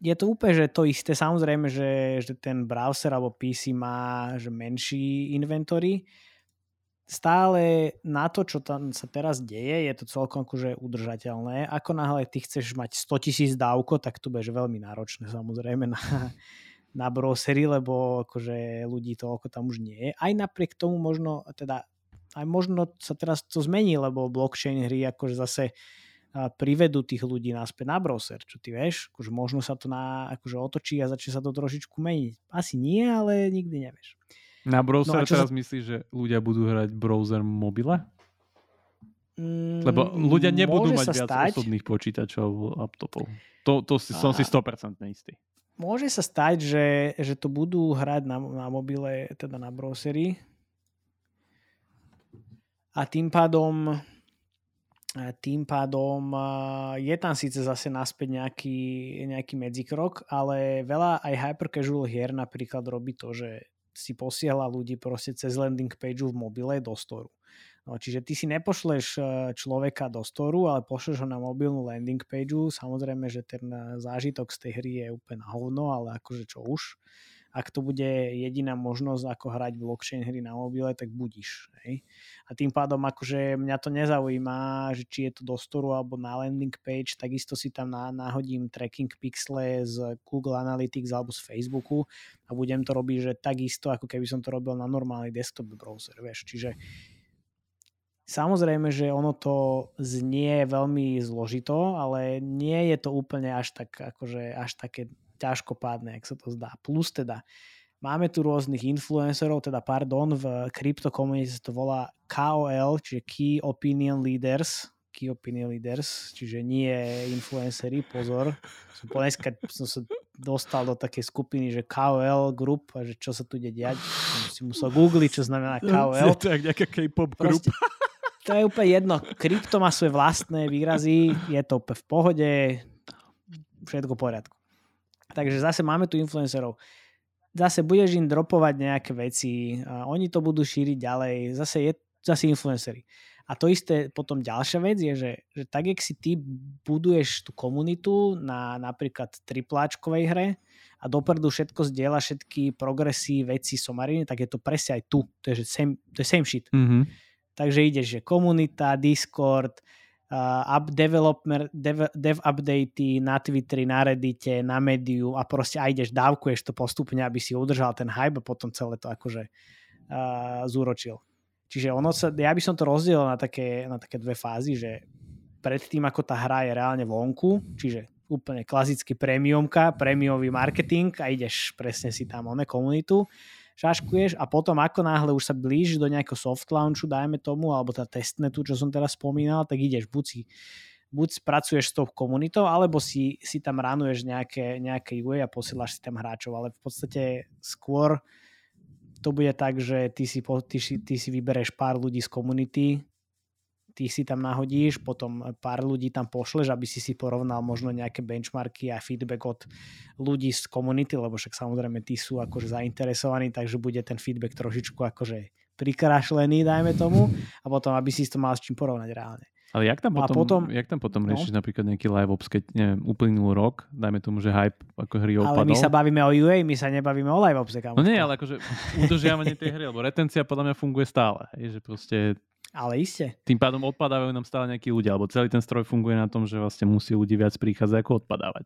je to úplne že to isté. Samozrejme, že, že ten browser alebo PC má že menší inventory. Stále na to, čo tam sa teraz deje, je to celkom akože udržateľné. Ako náhle ty chceš mať 100 tisíc dávko, tak to bude veľmi náročné samozrejme na, na browsery, lebo akože ľudí toľko tam už nie je. Aj napriek tomu možno, teda aj možno sa teraz to zmení, lebo blockchain hry akože zase privedú tých ľudí naspäť na browser, čo ty vieš, akože možno sa to na, akože otočí a začne sa to trošičku meniť. Asi nie, ale nikdy nevieš. Na browser no teraz sa... myslíš, že ľudia budú hrať browser mobile? Mm, Lebo ľudia nebudú mať viac stať. osobných počítačov, laptopov. To, to si, som si 100% istý. Môže sa stať, že, že to budú hrať na, na mobile, teda na browsery. A tým pádom tým pádom je tam síce zase naspäť nejaký, nejaký medzikrok, ale veľa aj hyper casual hier napríklad robí to, že si posiela ľudí proste cez landing page v mobile do storu. No, čiže ty si nepošleš e, človeka do storu, ale pošleš ho na mobilnú landing page. Samozrejme, že ten e, zážitok z tej hry je úplne na hovno, ale akože čo už ak to bude jediná možnosť, ako hrať blockchain hry na mobile, tak budíš. Hej? A tým pádom akože mňa to nezaujíma, že či je to do store alebo na landing page, takisto si tam náhodím tracking pixle z Google Analytics alebo z Facebooku a budem to robiť, že takisto, ako keby som to robil na normálny desktop browser. Vieš? Čiže Samozrejme, že ono to znie veľmi zložito, ale nie je to úplne až tak, akože až také ťažkopádne, ak sa to zdá. Plus teda máme tu rôznych influencerov, teda pardon, v kryptokomunite sa to volá KOL, čiže Key Opinion Leaders, Key Opinion Leaders, čiže nie influencery, pozor. Som po dneska som sa dostal do takej skupiny, že KOL Group a že čo sa tu ide diať. Som si musel googliť, čo znamená KOL. Je to jak nejaká K-pop. Proste, to je úplne jedno. Krypto má svoje vlastné výrazy, je to úplne v pohode, všetko v poriadku. Takže zase máme tu influencerov. Zase budeš im dropovať nejaké veci, a oni to budú šíriť ďalej, zase je zase influencery. A to isté potom ďalšia vec je, že, že tak, jak si ty buduješ tú komunitu na napríklad tripláčkovej hre a dopredu všetko zdieľa, všetky progresy, veci, somariny, tak je to presne aj tu. To je, že same, to je same shit. Mm-hmm. Takže ideš, že komunita, Discord, uh, up developer, dev, dev updatey na Twitteri, na Reddite, na Mediu a proste aj ideš, dávkuješ to postupne, aby si udržal ten hype a potom celé to akože uh, zúročil. Čiže ono sa, ja by som to rozdielil na také, na také dve fázy, že predtým, ako tá hra je reálne vonku, čiže úplne klasický premiumka, prémiový marketing a ideš presne si tam one komunitu šaškuješ a potom ako náhle už sa blížiš do nejakého soft launchu, dajme tomu, alebo tá testnetu, čo som teraz spomínal, tak ideš buď si buď pracuješ s tou komunitou, alebo si, si tam ranuješ nejaké, nejaké UA a posielaš si tam hráčov, ale v podstate skôr to bude tak, že ty si, ty, ty si vybereš pár ľudí z komunity, ty si tam nahodíš, potom pár ľudí tam pošleš, aby si si porovnal možno nejaké benchmarky a feedback od ľudí z komunity, lebo však samozrejme tí sú akože zainteresovaní, takže bude ten feedback trošičku akože prikrašlený, dajme tomu, a potom, aby si to mal s čím porovnať reálne. Ale jak tam no potom, potom, jak tam potom no? riešiš napríklad nejaký live ops, keď neviem, uplynul rok, dajme tomu, že hype ako hry opadol. Ale my sa bavíme o UA, my sa nebavíme o live ops. No nie, ale akože udržiavanie tej hry, lebo retencia podľa mňa funguje stále. Je, že proste ale iste. Tým pádom odpadávajú nám stále nejakí ľudia, alebo celý ten stroj funguje na tom, že vlastne musí ľudí viac prichádzať ako odpadávať.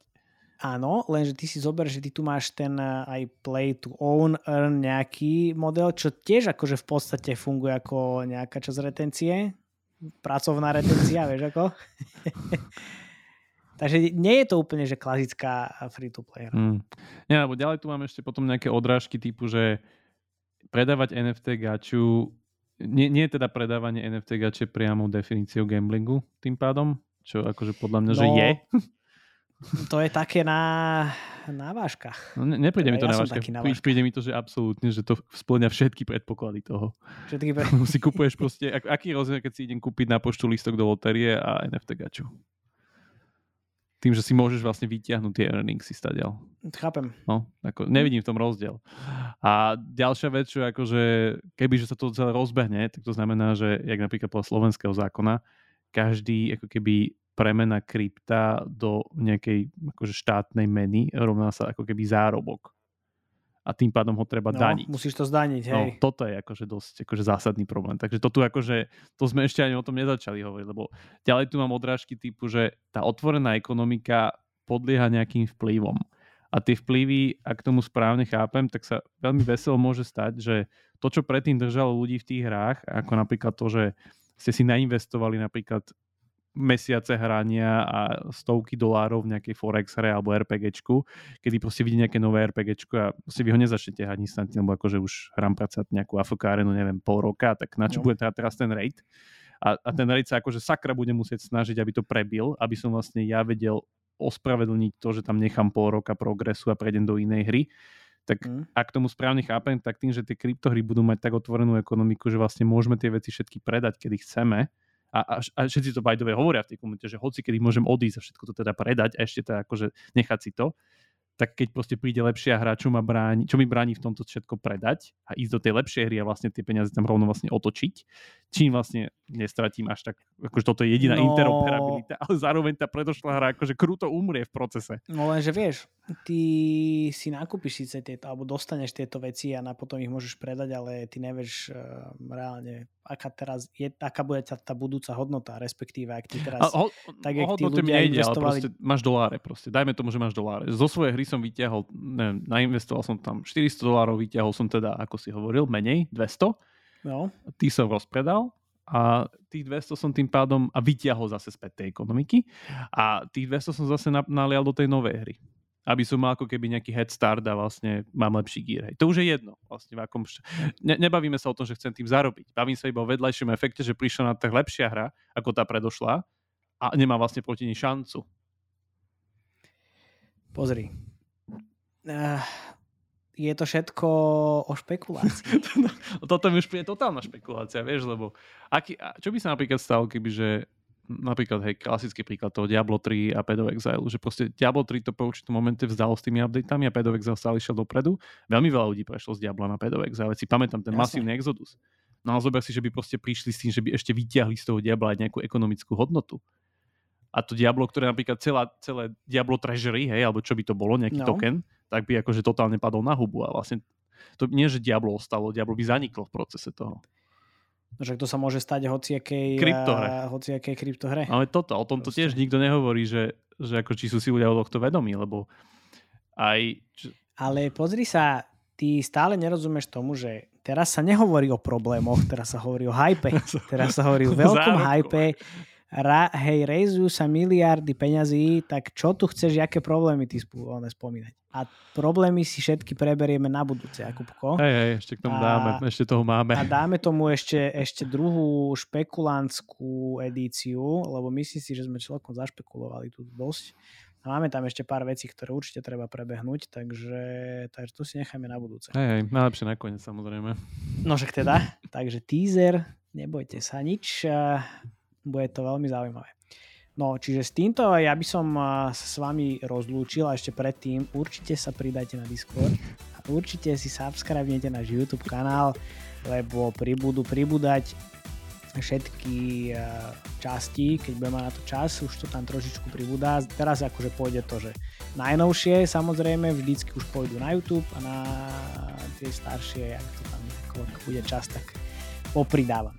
Áno, lenže ty si zober, že ty tu máš ten eh, aj play to own, earn nejaký model, čo tiež akože v podstate funguje ako nejaká časť retencie, pracovná retencia, vieš ako? Takže nie je to úplne, že klasická free-to-play. Mm. Nie, lebo ďalej tu máme ešte potom nejaké odrážky typu, že predávať NFT gaču nie, nie je teda predávanie NFT gače priamo definíciou gamblingu tým pádom? Čo akože podľa mňa, no, že je? To je také na, na váškach. No, ne, nepríde mi to ja na váškach. Na váškach. Príde mi to, že absolútne, že to splňa všetky predpoklady toho. Všetky pre... si kupuješ proste, ak, aký rozdiel, keď si idem kúpiť na poštu listok do loterie a NFT gaču? Tým, že si môžeš vlastne vytiahnuť tie earningsy stadiaľ. Chápem. No, ako nevidím v tom rozdiel. A ďalšia vec, čo akože, keby že sa to celé rozbehne, tak to znamená, že jak napríklad podľa slovenského zákona, každý ako keby premena krypta do nejakej akože štátnej meny rovná sa ako keby zárobok. A tým pádom ho treba no, daniť. musíš to zdaniť, No, hej. toto je akože dosť akože zásadný problém. Takže to tu akože, to sme ešte ani o tom nezačali hovoriť, lebo ďalej tu mám odrážky typu, že tá otvorená ekonomika podlieha nejakým vplyvom. A tie vplyvy, ak tomu správne chápem, tak sa veľmi veselo môže stať, že to, čo predtým držalo ľudí v tých hrách, ako napríklad to, že ste si nainvestovali napríklad mesiace hrania a stovky dolárov v nejakej Forex hre alebo RPGčku, kedy proste vidí nejaké nové RPGčko a proste vy ho nezačnete hrať instantne, lebo akože už hrám pracať nejakú AFK arenu, neviem, pol roka, tak na čo No. bude teda teraz ten raid? A, a ten raid sa akože sakra bude musieť snažiť, aby to prebil, aby som vlastne ja vedel ospravedlniť to, že tam nechám pol roka progresu a prejdem do inej hry. Tak Hm. ak tomu správne chápem, tak tým, že tie kryptohry budú mať tak otvorenú ekonomiku, že vlastne môžeme tie veci všetky predať, kedy chceme, a, a, a všetci to by the way hovoria v tej komunite, že hoci kedy môžem odísť a všetko to teda predať a ešte to akože nechať si to, tak keď proste príde lepšia hra, čo, ma bráni, čo mi bráni v tomto všetko predať a ísť do tej lepšej hry a vlastne tie peniaze tam rovno vlastne otočiť, čím vlastne nestratím až tak, akože toto je jediná No. interoperabilita, ale zároveň tá predošlá hra akože kruto umrie v procese. No lenže vieš, ty si nakúpiš síce tieto, alebo dostaneš tieto veci a na potom ich môžeš predať, ale ty nevieš uh, reálne, aká teraz je, aká bude tá, tá budúca hodnota, respektíve ak ty teraz... A ho, tak, o jak tí ľudia nejde, ale investovali- proste máš doláre proste. Dajme tomu, že máš doláre. Zo svojej hry som vyťahol, neviem, nainvestoval som tam 400 dolárov, vyťahol som teda, ako si hovoril, menej, 200. No, Tí som rozpredal a tých 200 som tým pádom a vyťahol zase späť tej ekonomiky a tých 200 som zase na- nalial do tej novej hry aby som mal ako keby nejaký head start a vlastne mám lepší gear. Hej. To už je jedno. Vlastne v akom št- ne, nebavíme sa o tom, že chcem tým zarobiť. Bavím sa iba o vedľajšom efekte, že prišla na trh lepšia hra, ako tá predošla a nemá vlastne proti nej šancu. pozri. Uh, je to všetko o špekulácii. Toto mi už príde totálna špekulácia, vieš, lebo aký, čo by sa napríklad stalo, keby, že napríklad, hej, klasický príklad toho Diablo 3 a Pad of Exile, že proste Diablo 3 to po určitom momente vzdalo s tými updateami a Pad of Exile stále išiel dopredu. Veľmi veľa ľudí prešlo z Diabla na Pad of Exile, si pamätám ten Jasne. masívny exodus. No ale zober si, že by proste prišli s tým, že by ešte vyťahli z toho Diabla aj nejakú ekonomickú hodnotu. A to Diablo, ktoré napríklad celá, celé Diablo Treasury, hej, alebo čo by to bolo, nejaký No. token, tak by akože totálne padol na hubu a vlastne to nie, že Diablo ostalo, Diablo by zaniklo v procese toho. No, že to sa môže stať hociakej, Kryptohre. eh, hociakej kryptohre. Ale toto, o tomto Proste. tiež nikto nehovorí, že, že ako či sú si ľudia o tohto vedomí, lebo aj... Ale pozri sa, ty stále nerozumieš tomu, že teraz sa nehovorí o problémoch, teraz sa hovorí o hype. Teraz sa hovorí o veľkom hype. Ra, hej, rejzujú sa miliardy peňazí, tak čo tu chceš, aké problémy ty spú, one spomínať? A problémy si všetky preberieme na budúce, Jakubko. hej, hej, ešte k tomu A- dáme, ešte toho máme. A dáme tomu ešte, ešte druhú špekulantskú edíciu, lebo myslím si, že sme celkom zašpekulovali tu dosť. A máme tam ešte pár vecí, ktoré určite treba prebehnúť, takže, takže to si necháme na budúce. Hej, hej, najlepšie nakoniec samozrejme. No však teda, takže teaser, nebojte sa nič, bude to veľmi zaujímavé. No, čiže s týmto ja by som sa s vami rozlúčil a ešte predtým určite sa pridajte na Discord a určite si subscribnete náš YouTube kanál, lebo pribudú pribúdať všetky časti, keď budeme na to čas, už to tam trošičku pribúda. Teraz akože pôjde to, že najnovšie samozrejme vždycky už pôjdu na YouTube a na tie staršie, ak to tam bude čas, tak popridávam.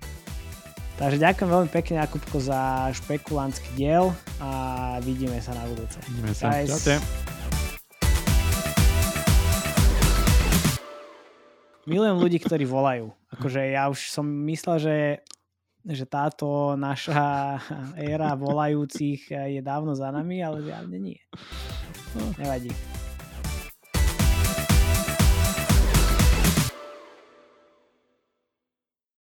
Takže ďakujem veľmi pekne Jakubko za špekulantský diel a vidíme sa na budúce. Ideme sa. Guys. Čaute. Milujem ľudí, ktorí volajú. Akože ja už som myslel, že, že táto naša éra volajúcich je dávno za nami, ale zjavne nie. Nevadí.